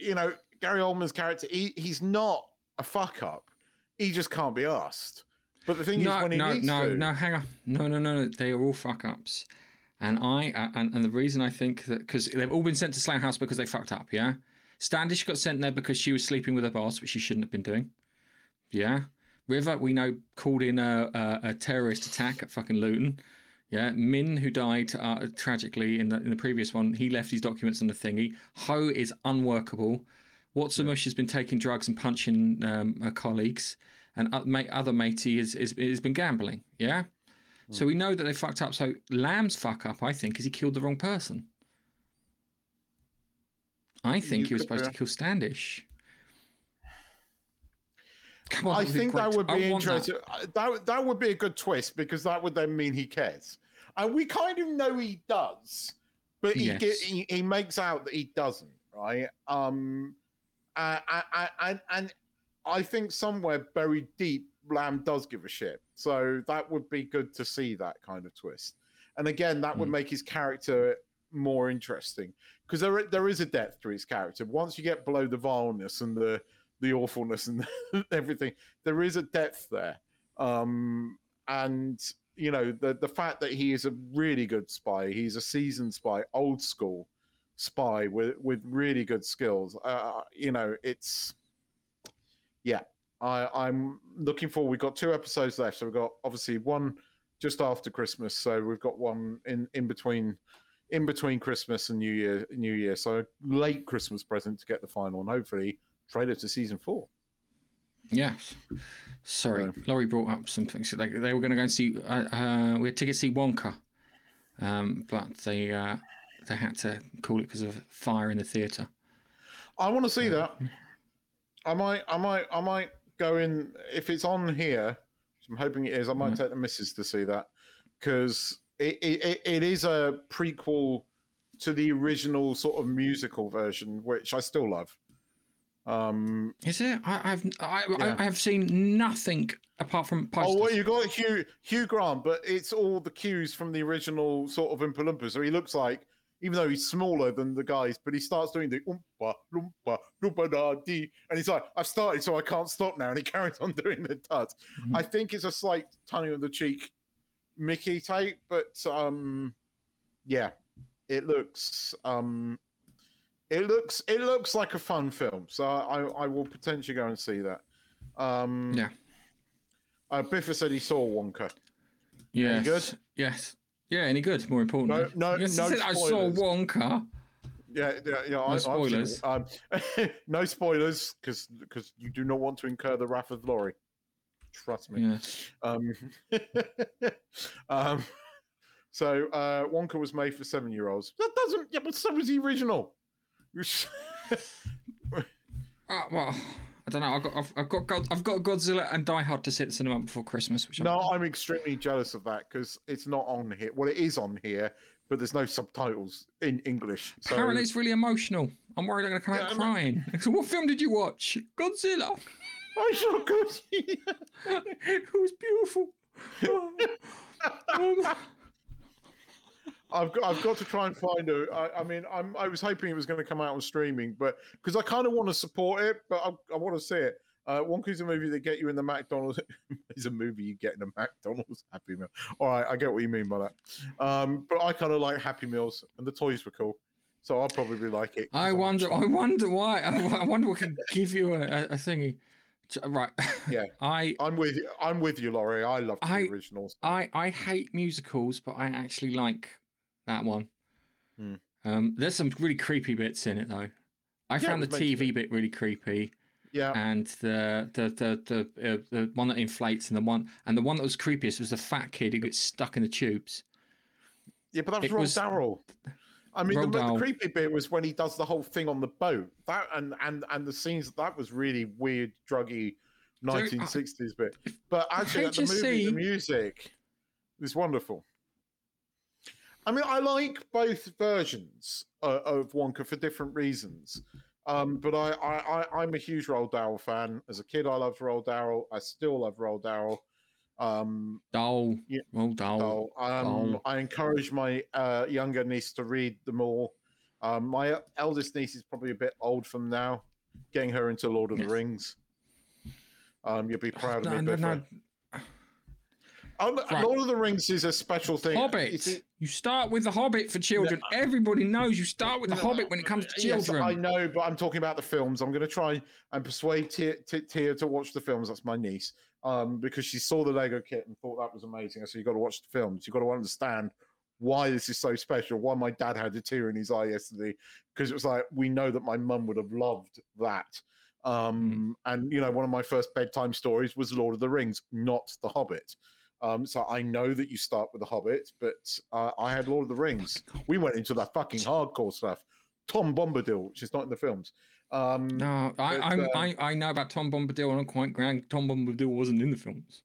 you know Gary Oldman's character, he, he's not a fuck up. He just can't be asked. But the thing No, is, when he no, needs no, to, no. Hang on. No, no, no, no. They are all fuck ups. And I uh, and, and the reason I think that because they've all been sent to Slough House because they fucked up. Yeah. Standish got sent there because she was sleeping with her boss, which she shouldn't have been doing. Yeah. River, we know, called in a, a, a terrorist attack at fucking Luton. Yeah, Min, who died uh, tragically in the in the previous one, he left his documents on the thingy. Ho is unworkable. Watsamush has been taking drugs and punching um, her colleagues, and uh, mate, other matey is, is has been gambling. Yeah, so we know that they fucked up. So Lamb's fuck up, I think, is he killed the wrong person. I think You he was supposed to kill Standish. Come on, I think that would be I want that. interesting. Uh, That. that would be a good twist because that would then mean he cares, and we kind of know he does, but he get, he, he makes out that he doesn't, right? Um, uh, I, I, I, and I think somewhere buried deep, Lamb does give a shit. So that would be good to see that kind of twist. And again, that would Mm. make his character more interesting because there there is a depth to his character. Once you get below the vileness and the the awfulness and everything, there is a depth there. Um, and you know the the fact that he is a really good spy, he's a seasoned spy, old school spy with with really good skills. Uh, you know, it's yeah. I, I'm looking forward. We've got two episodes left, so we've got obviously one just after Christmas. So we've got one in in between in between Christmas and New Year New Year. So late Christmas present to get the final, and hopefully trailer to season four. Yes. Sorry, So- Laurie brought up some things. They, they were going to go and see. Uh, uh, we had tickets to see Wonka, um, but they uh, they had to call it because of fire in the theatre. I want to see that. I might, I might, I might go in if it's on here. which I'm hoping it is. I might Yeah. take the missus to see that because it, it, it- it is a prequel to the original sort of musical version, which I still love. Um, Is it? I, I've I, Yeah. I, have seen nothing apart from posters. oh, well, you got Hugh Hugh Grant, but it's all the cues from the original sort of Oompa Loompa. So he looks like, even though he's smaller than the guys, but he starts doing the Oompa Loompa Loompa da dee, and he's like, "I've started, so I can't stop now," and he carries on doing the tuts. Mhm. I think it's a slight tongue on the cheek, Mickey type, but um, yeah, it looks um, it looks it looks like a fun film. So I I will potentially go and see that. Um, Yeah. Uh, Biffa said he saw Wonka. yes. good? Yes. Yeah, any good? More importantly. no- Yes, no I said I saw. Wonka. Yeah, yeah, yeah. I, I've spoilers. Um, no spoilers, because because you do not want to incur the wrath of Laurie. Trust me. Yes. Um, um, so uh, Wonka was made for seven-year-olds. That doesn't. Yeah, but so was the original. Uh, well, I don't know. I've got I've, I've got God, I've got Godzilla and Die Hard to sit in the cinema before Christmas, which I'm- no, I'm extremely jealous of that because it's not on here. Well, it is on here, but there's no subtitles in English. So Apparently, it's really emotional. I'm worried I'm going to come Yeah, out I'm- crying. So what film did you watch? Godzilla. I saw good. it was beautiful. Oh. Um, I've got I've got to try and find a. I, I mean, I'm I was hoping it was going to come out on streaming, but because I kind of want to support it, but I, I want to see it. Uh, Wonka's a movie that get you in the McDonald's. is a movie you get in a McDonald's Happy Meal. All right, I get what you mean by that. Um, but I kind of like Happy Meals, and the toys were cool, so I'll probably like it. I wonder. I wonder why. I wonder what can give you a, a, a thingy. Right. Yeah. I I'm with you. I'm with you, Laurie. I love the I- originals. I I hate musicals, but I actually like that one. Hmm. Um, there's some really creepy bits in it though. I Yeah, found the was meant to TV bit really creepy. Yeah. and the the the the, uh, the one that inflates, and the one and the one that was creepiest was the fat kid who gets stuck in the tubes. Yeah, but that was It Roald was- Daryl. I mean, the, the creepy bit was when he does the whole thing on the boat. That and and and the scenes that was really weird, druggy, 1960s bit. But actually, at the movie, the music is wonderful. I mean, I like both versions uh, of Wonka for different reasons. Um, but I, I, I, I'm a huge Roald Dahl fan. As a kid, I loved Roald Dahl. I still love Roald Dahl. Um, Dole, Yeah. well, Dole. so um, Oh. I encourage my uh, younger niece to read them all. Um, my eldest niece is probably a bit old from now. Getting her into Lord of Yes. the Rings. Um, you'll be proud of No, me. no, no. Um, Right. Lord of the Rings is a special thing. Hobbit. It- You start with the Hobbit for children. Everybody knows you start with the No, Hobbit when it comes to Yes, children. I know, but I'm talking about the films. I'm going to try and persuade Tia, Tia, Tia to watch the films. That's my niece, um, because she saw the Lego kit and thought that was amazing. I said, "You got to watch the films. You got to understand why this is so special. Why my dad had a tear in his eye yesterday, because it was like we know that my mum would have loved that." Um, And you know, one of my first bedtime stories was Lord of the Rings, not The Hobbit. Um, so I know that you start with The Hobbit, but uh, I had Lord of the Rings. We went into that fucking hardcore stuff. Tom Bombadil, which is not in the films. Um, No, I, But, um, I, I know about Tom Bombadil, and I'm quite grand. Tom Bombadil wasn't in the films.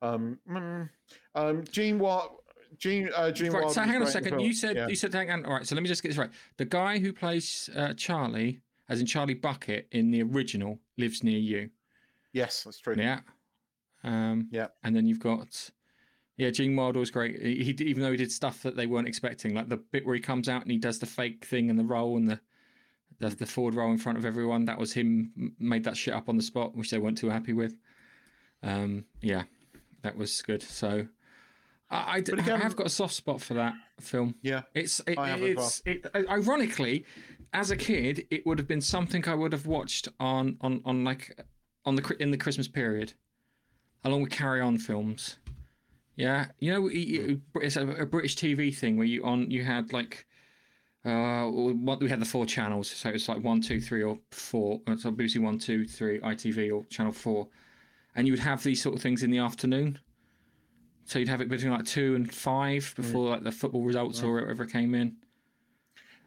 um, mm, um, Gene Watt. Gene, uh, Gene Right, so hang on a great in the second. You said Yeah. you said hang on. All right, so let me just get this right. The guy who plays uh, Charlie, as in Charlie Bucket in the original, lives near you. yes, that's true. Yeah. Um, Yeah. And then you've got, yeah, Gene Wilder was great. He, he even though he did stuff that they weren't expecting, like the bit where he comes out and he does the fake thing and the roll and the does the forward roll in front of everyone. That was him made that shit up on the spot, which they weren't too happy with. Um, yeah, that was good. So. I, I, d- But I again- have got a soft spot for that film. Yeah, It's it, I have as well. it's it, ironically, as a kid, it would have been something I would have watched on on on like on the in the Christmas period, along with Carry On films. Yeah, you know, it's a, British TV thing where you on you had like. Uh, we had the four channels, so it's like one, two, three, or four. uh, So BBC One, Two, Three, ITV, or Channel Four, and you would have these sort of things in the afternoon. So you'd have it between like two and five before like the football results or whatever came in.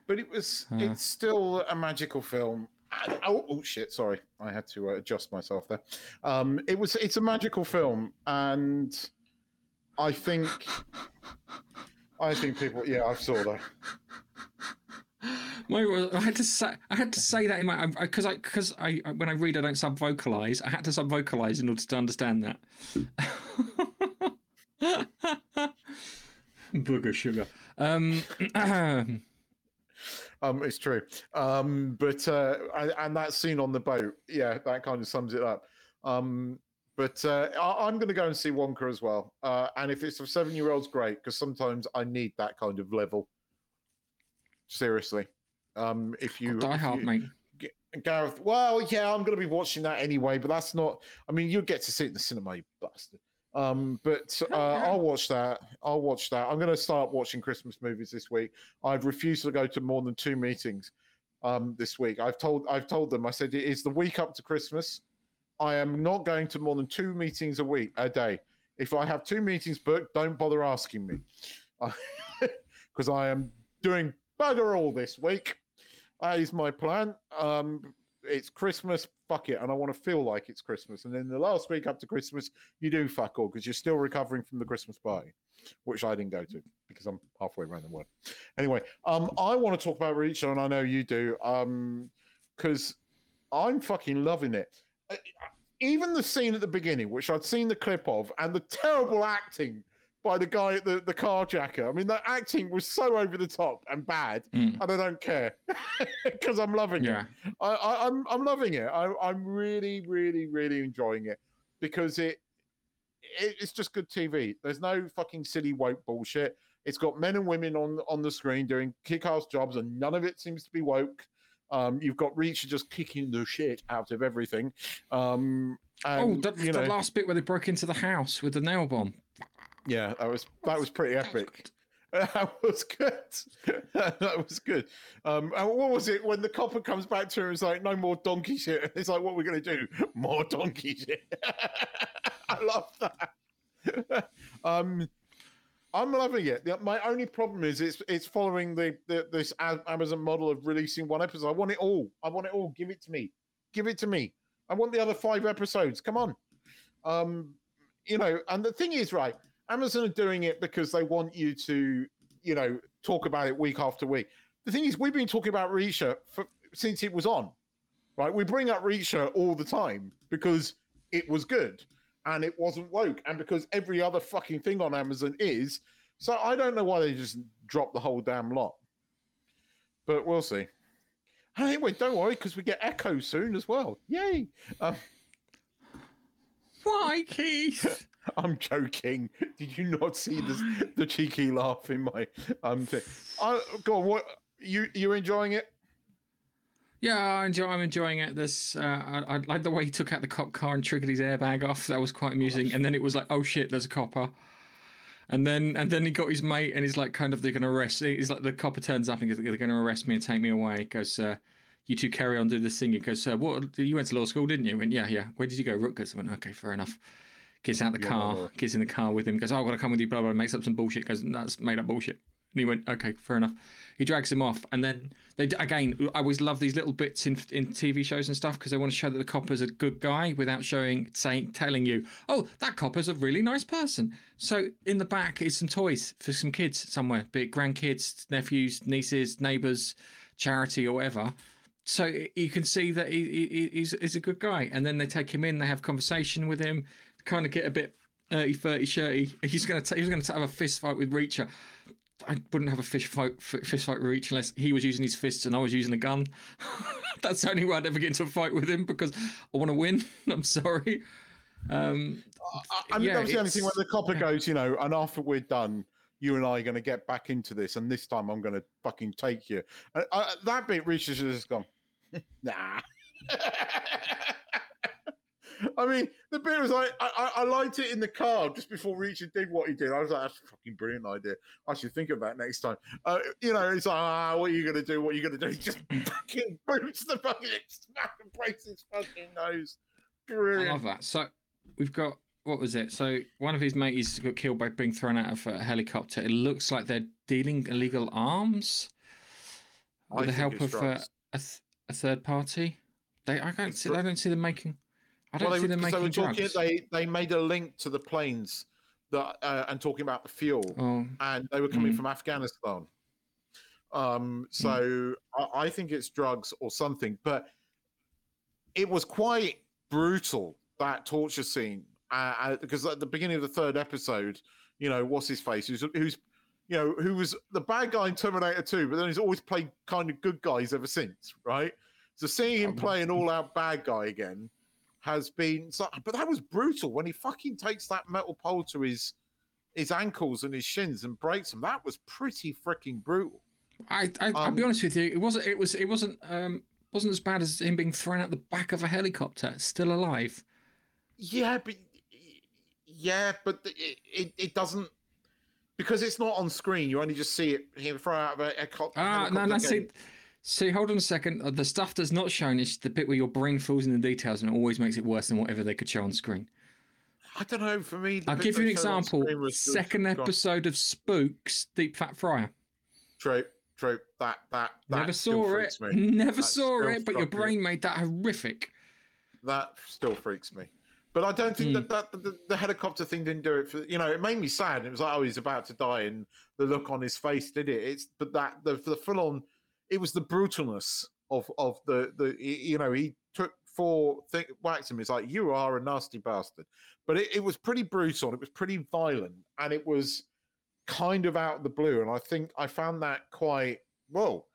but it was. Uh. It's still a magical film. And- oh, oh shit! Sorry, I had to uh, adjust myself there. Um, it was. It's a magical film, and I think. I think people. Yeah, I saw that. My, I had to say, I had to say that in my because I because I when I read I don't sub vocalize. I had to sub vocalize in order to understand that. Booger sugar. Um, Um, it's true. Um, but uh, and, and that scene on the boat, yeah, that kind of sums it up. Um, but uh, I, I'm going to go and see Wonka as well. Uh, and if it's for seven year olds, great, because sometimes I need that kind of level. Seriously. Um, if you, Die Hard, mate. Gareth, well, yeah, I'm going to be watching that anyway, but that's not. I mean, you get to see it in the cinema, you bastard. Um, but uh, I'll watch that. I'll watch that. I'm going to start watching Christmas movies this week. I've refused to go to more than two meetings um, this week. I've told I've told them. I said it is the week up to Christmas. I am not going to more than two meetings a week a day. If I have two meetings booked, don't bother asking me, because I am doing bugger all this week. That is my plan. Um, it's Christmas, fuck it, and I want to feel like it's Christmas. And then the last week up to Christmas, you do fuck all because you're still recovering from the Christmas party, which I didn't go to because I'm halfway around the world. Anyway, um, I want to talk about Reacher, and I know you do, um, because I'm fucking loving it. Uh, Even the scene at the beginning, which I'd seen the clip of, and the terrible acting by the guy at the, the carjacker. I mean, that acting was so over the top and bad, Mm. and I don't care because I'm loving it. Yeah. I, I, I'm I'm loving it. I, I'm really, really, really enjoying it because it, it it's just good TV. There's no fucking silly woke bullshit. It's got men and women on on the screen doing kick-ass jobs, and none of it seems to be woke. Um, you've got Reacher just kicking the shit out of everything. Um, Oh, the, you the last bit where they broke into the house with the nail bomb. Yeah, that was that was pretty epic. That was good. that was good. Um, and what was it when the copper comes back to her? It's like no more donkey shit. It's like, what we're we going to do? More donkey shit. I love that. um, I'm loving it. My only problem is it's it's following the, the this Amazon model of releasing one episode. I want it all. I want it all. Give it to me. Give it to me. I want the other five episodes. Come on. Um, you know, and the thing is, right? Amazon are doing it because they want you to, you know, talk about it week after week. The thing is, we've been talking about Reacher for, since it was on, right? We bring up Reacher all the time because it was good and it wasn't woke, and because every other fucking thing on Amazon is. So I don't know why they just dropped the whole damn lot. But we'll see. Anyway, don't worry because we get Echo soon as well. Yay! Um, Why, Keith? I'm joking. Did you not see the the cheeky laugh in my um thing? I, go. What you you enjoying it? Yeah, I enjoy, I'm enjoying it. This, uh, I, I like the way he took out the cop car and triggered his airbag off. That was quite amusing. And then it was like, oh shit, there's a copper. And then, and then he got his mate, and he's like, kind of, they're to arrest. He's like, the copper turns up and goes, they're to arrest me and take me away. He goes, uh, you two carry on doing this thing. He goes, uh, what? You went to law school, didn't you? Went, yeah, yeah. Where did you go? Rutgers. I went, okay, fair enough. Gets out the Yeah, car, gets in the car with him. Goes, oh, I've got to come with you. Blah blah. Makes up some bullshit. Goes, that's made up bullshit. And he went, okay, fair enough. He drags him off, and then they again. I always love these little bits in in TV shows and stuff because they want to show that the copper's a good guy without showing, saying, telling you, oh, that copper's a really nice person. So in the back is some toys for some kids somewhere, be it grandkids, nephews, nieces, neighbours, charity, or whatever. So you can see that he, he, he's, he's a good guy, and then they take him in, they have conversation with him, kind of get a bit 30 30 shirty. He's going to he's going to have a fist fight with Reacher. I wouldn't have a fish fight fist fight with Reacher unless he was using his fists and I was using a gun. That's the only way I'd ever get into a fight with him because I want to win. I'm sorry. Um, I mean, Yeah, that's the only thing when it's- the copper goes, you know, and after we're done, you and I are going to get back into this, and this time I'm going to fucking take you. Uh, uh, that bit Reacher's has just gone, nah. I mean, the bit was like, I, I, I liked it in the car just before Reacher did what he did. I was like, that's a fucking brilliant idea. I should think that next time. Uh, you know, it's like, ah, what are you going to do? What are you going to do? He just fucking boots the fucking smack and breaks his fucking nose. I Brilliant. love that. So we've got what was it? So one of his mates got killed by being thrown out of a helicopter. It looks like they're dealing illegal arms I with the help of uh, a, th- a third party. They I don't It's see. I don't see them making. I don't well, see they, them because they making were talking. They they made a link to the planes that uh, and talking about the fuel, Oh, and they were coming Mm. from Afghanistan. Um, Mm. so I, I think it's drugs or something, but it was quite brutal that torture scene uh, uh, because at the beginning of the third episode, you know, what's his face? Who's who's you know who was the bad guy in Terminator 2, but then he's always played kind of good guys ever since, right? So seeing him play an all-out bad guy again has been but that was brutal when he fucking takes that metal pole to his his ankles and his shins and breaks them. That was pretty freaking brutal. I, I I'll Um, be honest with you. It wasn't. It was. It wasn't. Um, wasn't as bad as him being thrown out the back of a helicopter, still alive. Yeah, but yeah, but it, it, it doesn't because it's not on screen. You only just see it him throw out of a, co- Ah, no, helicopter no. See, see, hold on a second. Uh, The stuff that's not shown is the bit where your brain fills in the details, and it always makes it worse than whatever they could show on screen. I don't know. For me, I'll give you an example. screen was just- Second episode of Spooks, Deep Fat Fryer. True, true. That that that Never saw it. me. Never That saw it, but your struck me. brain made that horrific. That still freaks me. But I don't think Hmm. that, that the, the helicopter thing didn't do it for you know. It made me sad. It was like oh he's about to die, and the look on his face did it. It's but that the the full on, it was the brutalness of of the the you know he took four th- whacks him. It's like you are a nasty bastard. But it, it was pretty brutal. It was pretty violent, and it was kind of out of the blue. And I think I found that quite well.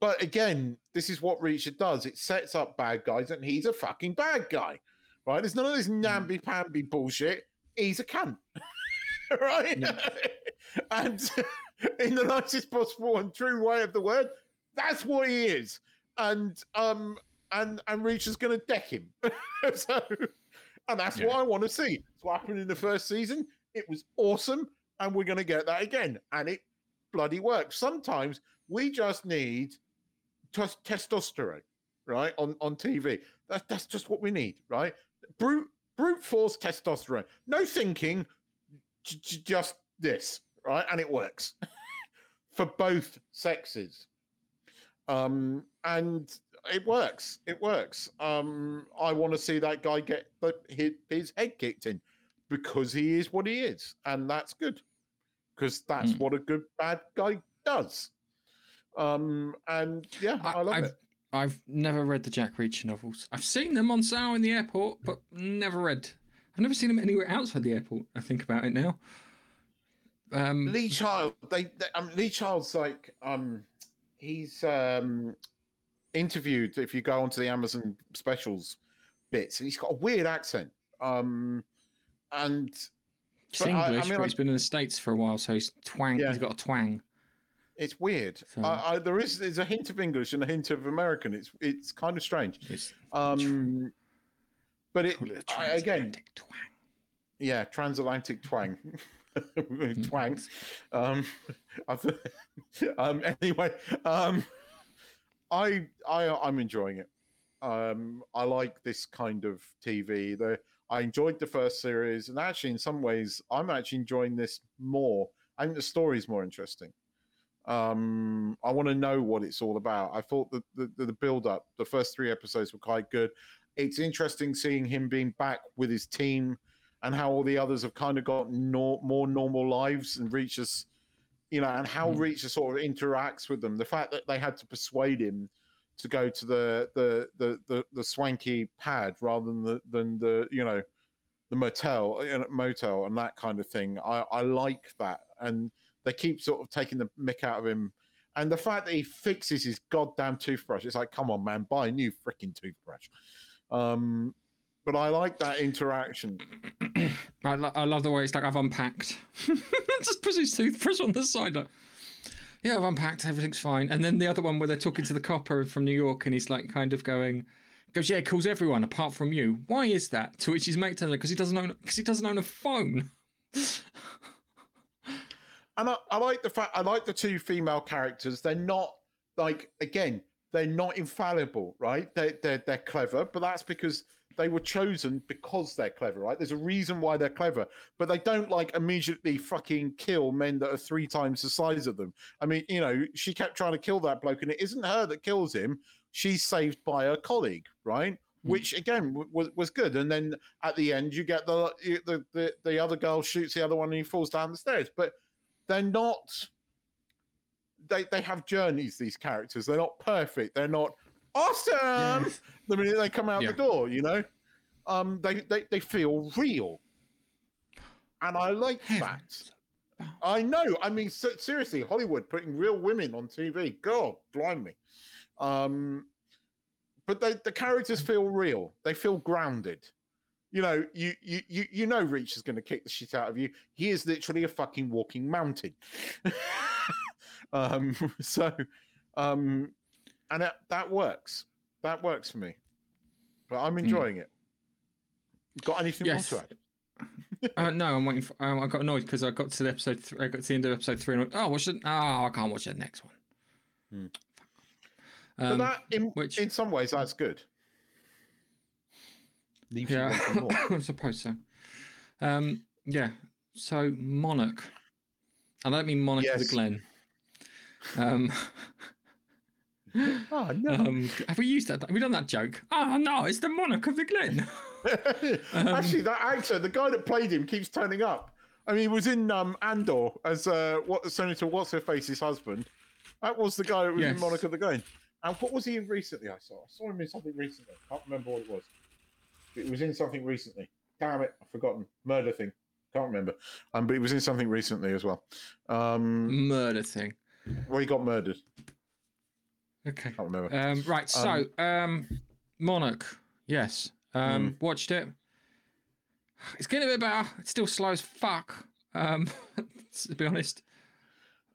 But again, this is what Reacher does. It sets up bad guys, and he's a fucking bad guy, right? There's none of this mm. namby pamby bullshit. He's a cunt, right? and in the nicest possible and true way of the word, that's what he is. And um, and and Reacher's going to deck him. so, and that's what I want to see. It's what happened in the first season. It was awesome, and we're going to get that again. And it bloody works. Sometimes we just need tes- testosterone, right? On on TV. That, that's just what we need, right? Brute brute force testosterone. No thinking, j- j- just this, right? And it works for both sexes. Um, and it works. It works. Um, I want to see that guy get the, his, his head kicked in because he is what he is, and that's good because that's Mm. what a good bad guy does. Um, and yeah, I, love I've, it. I've never read the Jack Reacher novels. I've seen them on sale in the airport, but never read. I've never seen them anywhere outside the airport. I think about it now. Um, Lee Child, they, they um, Lee Child's like um, he's um interviewed. If you go onto the Amazon specials bits, and he's got a weird accent. Um, and It's But I- I English, mean, but he's been in the states for a while, so he's twang. Yeah. He's got a twang. it's weird. So- I, I, there is there's a hint of English and a hint of American. It's it's kind of strange. It's Um, but it it again, twang. yeah, transatlantic twang, twang. Um, I th- um, anyway, um, I I I'm enjoying it. Um, I like this kind of TV. The I enjoyed the first series, and actually, in some ways, I'm actually enjoying this more. I think the story is more interesting. Um, I want to know what it's all about. I thought that the, the, the build up, the first three episodes were quite good. It's interesting seeing him being back with his team and how all the others have kind of got nor- more normal lives and reaches, you know, and how Mm. Reacher sort of interacts with them. The fact that they had to persuade him to go to the the the the, the swanky pad rather than the than the you know the motel know, motel and that kind of thing. I I like that, and they keep sort of taking the mick out of him. And the fact that he fixes his goddamn toothbrush, it's like, come on, man, buy a new freaking toothbrush. Um, but I like that interaction. I, lo- I love the way it's like I've unpacked. Just puts his toothbrush on the side. Like, yeah, I've unpacked. Everything's fine. And then the other one where they're talking to the copper from New York, and he's like, kind of going, goes, yeah, calls everyone apart from you. Why is that? To which his mate tells because he doesn't own, because he doesn't own a phone. and I, I like the fact I like the two female characters. They're not like again, they're not infallible, right? They they're they're clever, but that's because they were chosen because they're clever, right? There's a reason why they're clever, but they don't like immediately fucking kill men that are three times the size of them. I mean, you know, she kept trying to kill that bloke, and it isn't her that kills him. She's saved by her colleague, right? Hmm. Which again w- was was good. And then at the end, you get the the the, the other girl shoots the other one, and he falls down the stairs. But they're not they they have journeys these characters they're not perfect they're not awesome the minute they come out Yeah. the door you know? Um they, they they feel real. And i like that. I know. I mean se- seriously hollywood putting real women on tv god blimey. Um but they, the characters feel real. They feel grounded. You know, you you you, you know Reach is going to kick the shit out of you. He is literally a fucking walking mountain. um, so, um, and that, that works. That works for me. But I'm enjoying it. Got anything Yes. more to add? Uh, no, I'm waiting for. Um, I got annoyed because I got to the episode. Th- I got to the end of episode three, and went, "Oh, watch it! Oh, I can't watch the next one." Hmm. Um, but that, in, which- in some ways, that's good. Leaves yeah, more. I suppose so. Um, yeah. So Monarch. And I don't mean Monarch of the Yes. Glen. Um, Oh no! um, have we used that? Have we done that joke? Oh no, it's the Monarch of the Glen. um, Actually, that actor, the guy that played him, keeps turning up. I mean, he was in um, Andor as uh, what Senator What's Her Face's husband. That was the guy that was in Yes. Monarch of the Glen. And what was he in recently? I saw. I saw him in something recently. Can't remember what it was. It was in something recently. Damn it, I've forgotten. Murder thing. Can't remember. Um, but he was in something recently as well. Um, Murder thing. where he got murdered. Okay. Can't remember. Um, right. So, um, Monarch. Yes. Um, Hmm. watched it. It's getting a bit better. It's still slow as fuck. Um, to be honest.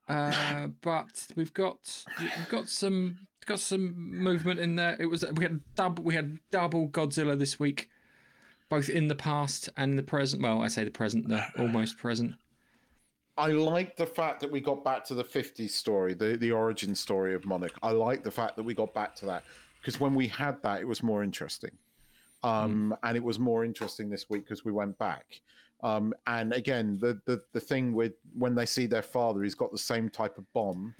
Uh, but we've got we've got some got some movement in there. It was we had double we had double Godzilla this week, both in the past and the present. Well, I say the present, the almost present. I like the fact that we got back to the 50s story, the, the origin story of Monarch. I like the fact that we got back to that because when we had that, it was more interesting. Um, And it was more interesting this week because we went back. Um, and again, the, the, the thing with when they see their father, he's got the same type of bomb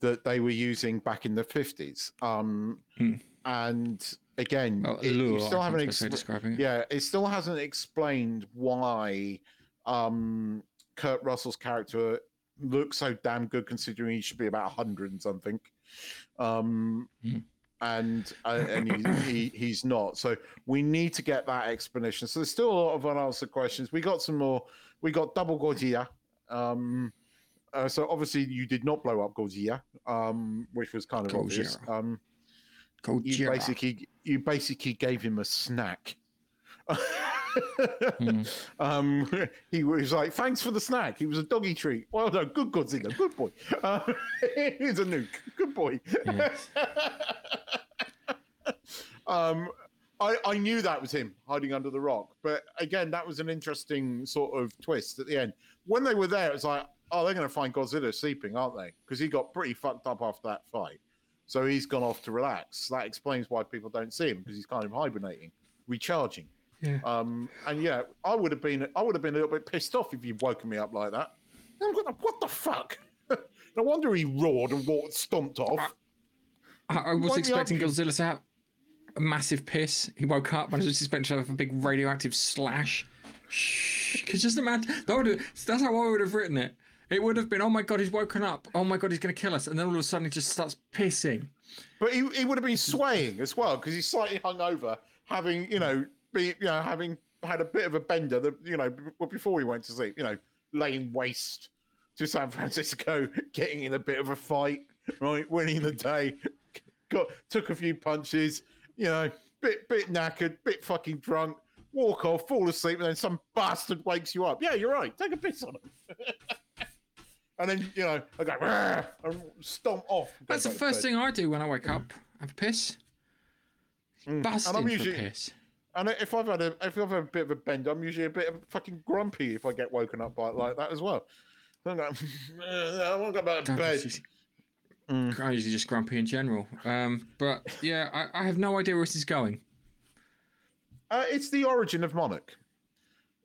that they were using back in the 50s. Um, Hmm. And again, Well, it- lure, still haven't think is the best way of expl- describing it. yeah, it still hasn't explained why um, Kurt Russell's character looks so damn good, considering he should be about hundred and something, um, Hmm. and uh, and he, he he's not. So we need to get that explanation. So there's still a lot of unanswered questions. We got some more. We got double Gorgia. Um, uh, so obviously you did not blow up Gorgia, um, which was kind of obvious. Gojira. Um, Called you basically you basically gave him a snack. Hmm. um, he was like, "Thanks for the snack. He was a doggy treat. Well done, good Godzilla, good boy. Uh, he's a nuke, good boy." Yes. um, I, I knew that was him hiding under the rock, but again, that was an interesting sort of twist at the end. When they were there, it was like, "Oh, they're going to find Godzilla sleeping, aren't they?" Because he got pretty fucked up after that fight. So he's gone off to relax. That explains why people don't see him because he's kind of hibernating, recharging. Yeah. Um, and yeah, I would have been I would have been a little bit pissed off if you'd woken me up like that. I'm gonna, what the fuck? no wonder he roared and walked, stomped off. I, I was expecting Godzilla to have a massive piss. He woke up and I was expecting to have a big radioactive slash. Shh. Cause just imagine that would have, that's how I would have written it. It would have been, oh my god, he's woken up. Oh my god, he's gonna kill us. And then all of a sudden he just starts pissing. But he, he would have been swaying as well because he's slightly hungover, having you know be you know having had a bit of a bender. The, you know before we went to sleep, you know, laying waste to San Francisco, getting in a bit of a fight, right, winning the day, got took a few punches, you know, bit bit knackered, bit fucking drunk. Walk off, fall asleep, and then some bastard wakes you up. Yeah, you're right. Take a piss on him. and then, you know, I go, and stomp off. That's the first thing I do when I wake up. Have a piss. Mm. Busting for usually- piss. And if I've had a if I've had a bit of a bend, I'm usually a bit of fucking grumpy if I get woken up by like that as well. I'm going, I want to go back to bed. Mm. I'm usually just grumpy in general. Um, but yeah, I, I have no idea where this is going. Uh, it's the origin of Monarch.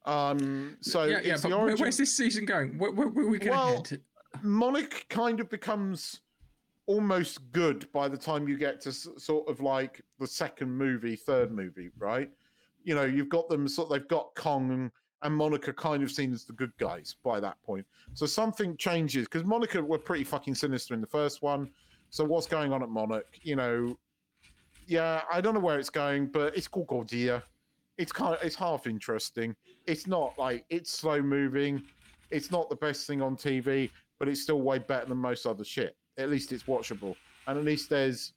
Um, so yeah, yeah, it's but origin. where's this season going? Where, where, where are we going Well, head? Monarch kind of becomes almost good by the time you get to s- sort of like the second movie, third movie, right? You know, you've got them sort. They've got Kong and, Monarch kind of seen as the good guys by that point. So something changes because Monarch were pretty fucking sinister in the first one. So what's going on at Monarch? You know, yeah, I don't know where it's going, but it's called Gordia. It's kind of it's half interesting. It's not like it's slow moving. It's not the best thing on TV, but it's still way better than most other shit. At least it's watchable, and at least there's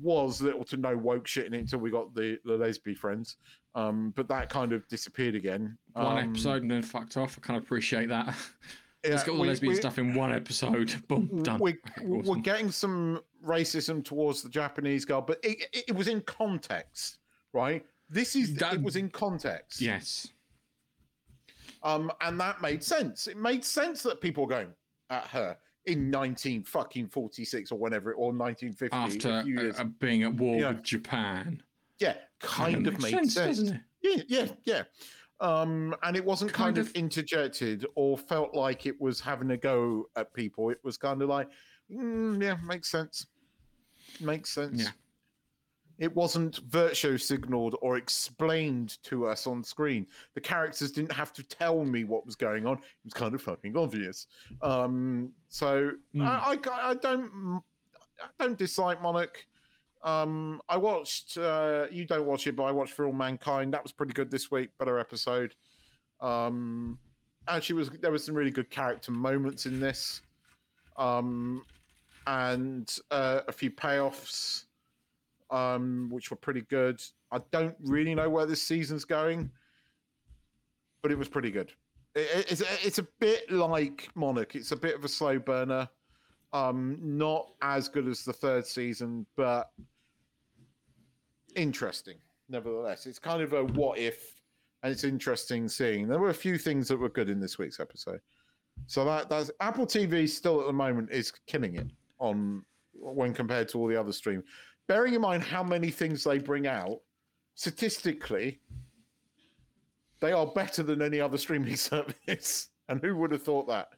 was little to no woke shit in it until we got the the lesbian friends. Um, but that kind of disappeared again. One Um, episode and then fucked off. I kind of appreciate that. yeah, it's got all the we- lesbian we- stuff in one episode. Boom, done. We're, Okay, we're getting some racism towards the Japanese girl, but it, it, it was in context, right? This is That- it was in context. Yes. Um, and that made sense. It made sense that people were going at her in 19 fucking 46 or whenever, or 1950. After a uh, years. uh, being at war Yeah. with Japan. Yeah, kind of makes made sense, sense. doesn't it? Yeah, yeah, yeah. Um, and it wasn't kind, Kind of, of- interjected or felt like it was having a go at people. It was kind of like, mm, yeah, makes sense. Makes sense. Yeah. It wasn't virtue signaled or explained to us on screen. The characters didn't have to tell me what was going on. It was kind of fucking obvious. Um, so Mm. I, I, I don't, I don't dislike Monarch. Um, I watched. Uh, you don't watch it, but I watched For All Mankind. That was pretty good this week. Better episode. Um, actually, was there was some really good character moments in this, um, and uh, a few payoffs, um, which were pretty good. I don't really know where this season's going, but it was pretty good. It, it- it's it's a bit like Monarch. It's a bit of a slow burner. Um, not as good as the third season, but interesting nevertheless. It's kind of a what if, and it's interesting seeing. There were a few things that were good in this week's episode. So that that's Apple TV still at the moment is killing it on when compared to all the other streams. Bearing in mind how many things they bring out, statistically, they are better than any other streaming service. And who would have thought that?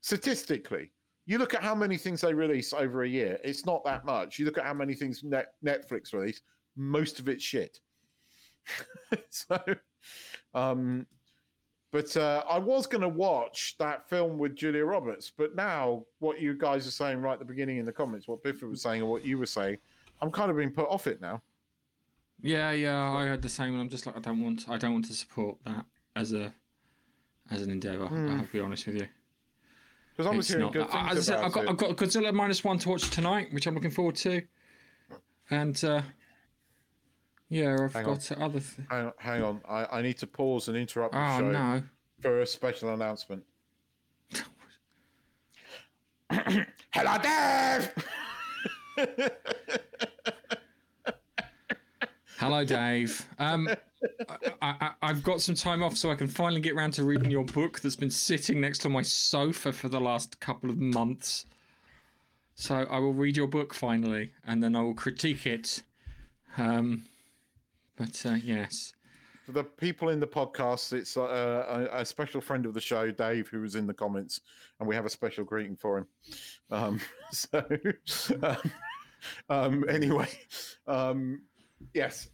Statistically, you look at how many things they release over a year, it's not that much. You look at how many things Net- Netflix release, most of it's shit. so, um, but uh, I was going to watch that film with Julia Roberts, but now what you guys are saying right at the beginning in the comments, what Biffy was saying and what you were saying, I'm kind of being put off it now. Yeah, yeah, I had the same, and I'm just like, I don't want, I don't want to support that as a, as an endeavor. I'll be honest with you. Because I was It's hearing not good that. I- things As I said, I've got. I've got Godzilla minus one to watch tonight, which I'm looking forward to. And uh, yeah, I've Hang on. got other. Th- Hang on, hang on. I, I need to pause and interrupt the oh show no! for a special announcement. Hello, Dave. Hello, Dave. Um, I, I, I've got some time off, so I can finally get around to reading your book that's been sitting next to my sofa for the last couple of months. So I will read your book finally, and then I will critique it. Um, but uh, yes, For the people in the podcast, it's uh, a, a special friend of the show, Dave, who was in the comments, and we have a special greeting for him. Um, so, um, um, anyway, um, yes.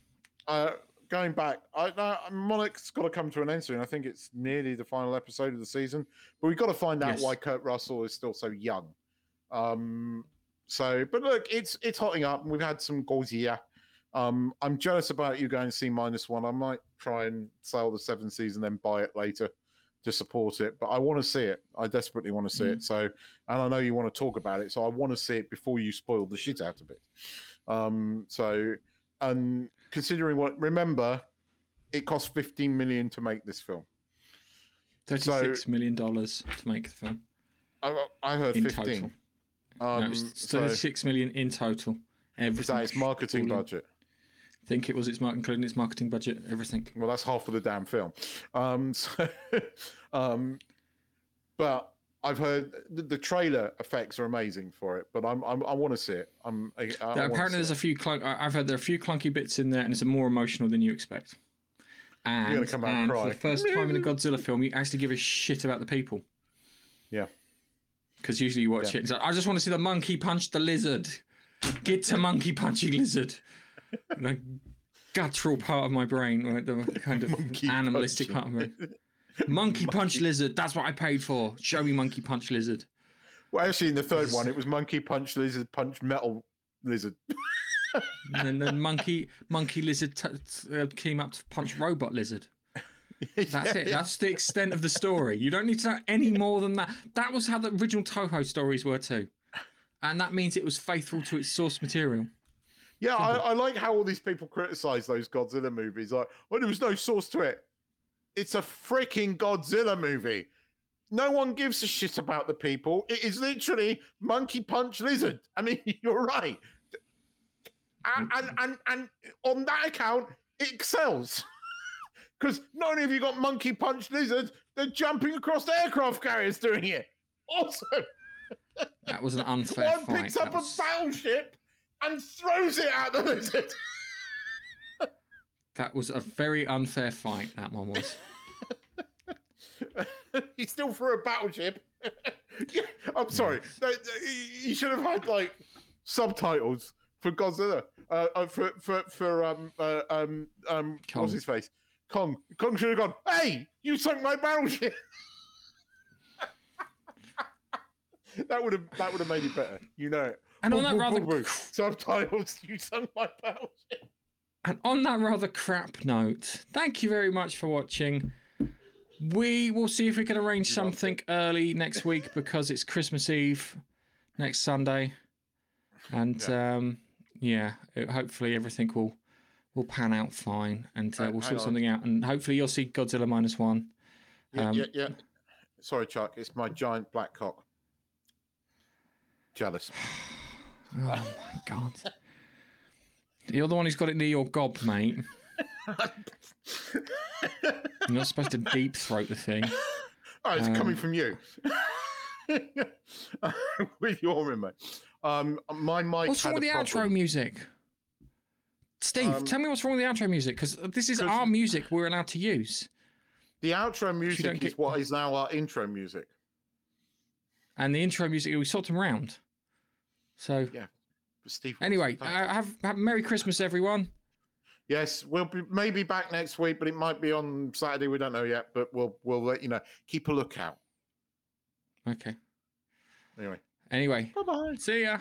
Uh, going back, I, uh, Monarch's got to come to an end soon. I think it's nearly the final episode of the season, but we've got to find out Yes. why Kurt Russell is still so young. Um, so, but look, it's it's hotting up, and we've had some Gauzier. Um, I'm jealous about you going to see minus one. I might try and sell the seven season, then buy it later to support it. But I want to see it. I desperately want to see it. So, and I know you want to talk about it. So I want to see it before you spoil the shit out of it. Um, so, and considering what, remember, it cost 15 million to make this film. thirty-six million dollars to make the film I, I heard in 15. total. Um, no, it's so thirty-six million in total. is Everything. that its marketing in. Think it was its mark, including its marketing budget, everything. Well, that's half of the damn film. Um, so, um, but I've heard the, the trailer effects are amazing for it. But I'm, I'm I want to see it. I'm I, I Yeah, apparently, there's a few. Clunk, I've heard there are a few clunky bits in there, and it's more emotional than you expect. And, gonna come out and and cry. for the first time in a Godzilla film, you actually give a shit about the people. yeah. Because usually you watch Yeah. it, like, I just want to see the monkey punch the lizard. Get to monkey punching lizard. Like guttural part of my brain, like the kind of Monkey animalistic part of me. Monkey punch lizard. That's what I paid for. Show me monkey punch lizard. Well, actually, in the third one, it was monkey punch lizard punch metal lizard. And then, monkey monkey lizard t- t- uh, came up to punch robot lizard. That's it. That's the extent of the story. You don't need to know any more than that. That was how the original Toho stories were too, and that means it was faithful to its source material. Yeah, I, I like how all these people criticize those Godzilla movies. Like, well, there was no source to it. It's a freaking Godzilla movie. No one gives a shit about the people. It is literally monkey punch lizard. I mean, you're right. And mm. and and, and on that account, it excels. Because not only have you got monkey punch lizard, they're jumping across aircraft carriers doing it. Awesome. That was an unfair One fight. picks up was, a battleship and throws it at the lizard. that was a very unfair fight. That one was. he still threw a battleship. Yeah, I'm sorry. You should have had like subtitles for Godzilla. Uh, uh, for for for um uh, um um Kong. what's his face? Kong. Kong should have gone. Hey, you sunk my battleship. that would have that would have made it better. You know it. And on that rather subtitles. You sunk my battleship. And on that rather crap note, thank you very much for watching. We will see if we can arrange something early next week because it's Christmas Eve next Sunday, and yeah, um, yeah it- hopefully everything will will pan out fine, and uh, we'll sort on. something out. And hopefully you'll see Godzilla minus one. Yeah, Um, yeah, yeah. Sorry, Chuck. It's my giant black cock. Jealous. Oh my god! You're the one who's got it near your gob, mate. You're not supposed to deep throat the thing. Oh, it's coming Um, from you. with your remote. Um, my mic. What's wrong with the outro music? Steve, Um, tell me what's wrong with the outro music because this is our music we're allowed to use, The outro music is get- what is now our intro music. and the intro music we swapped them around. So Yeah. Steve. anyway, uh, have, have Merry Christmas, everyone. yes, we'll be maybe back next week, but it might be on Saturday. We don't know yet, but we'll we'll let you know. Keep a lookout. Okay. Anyway, Anyway, bye bye. see ya.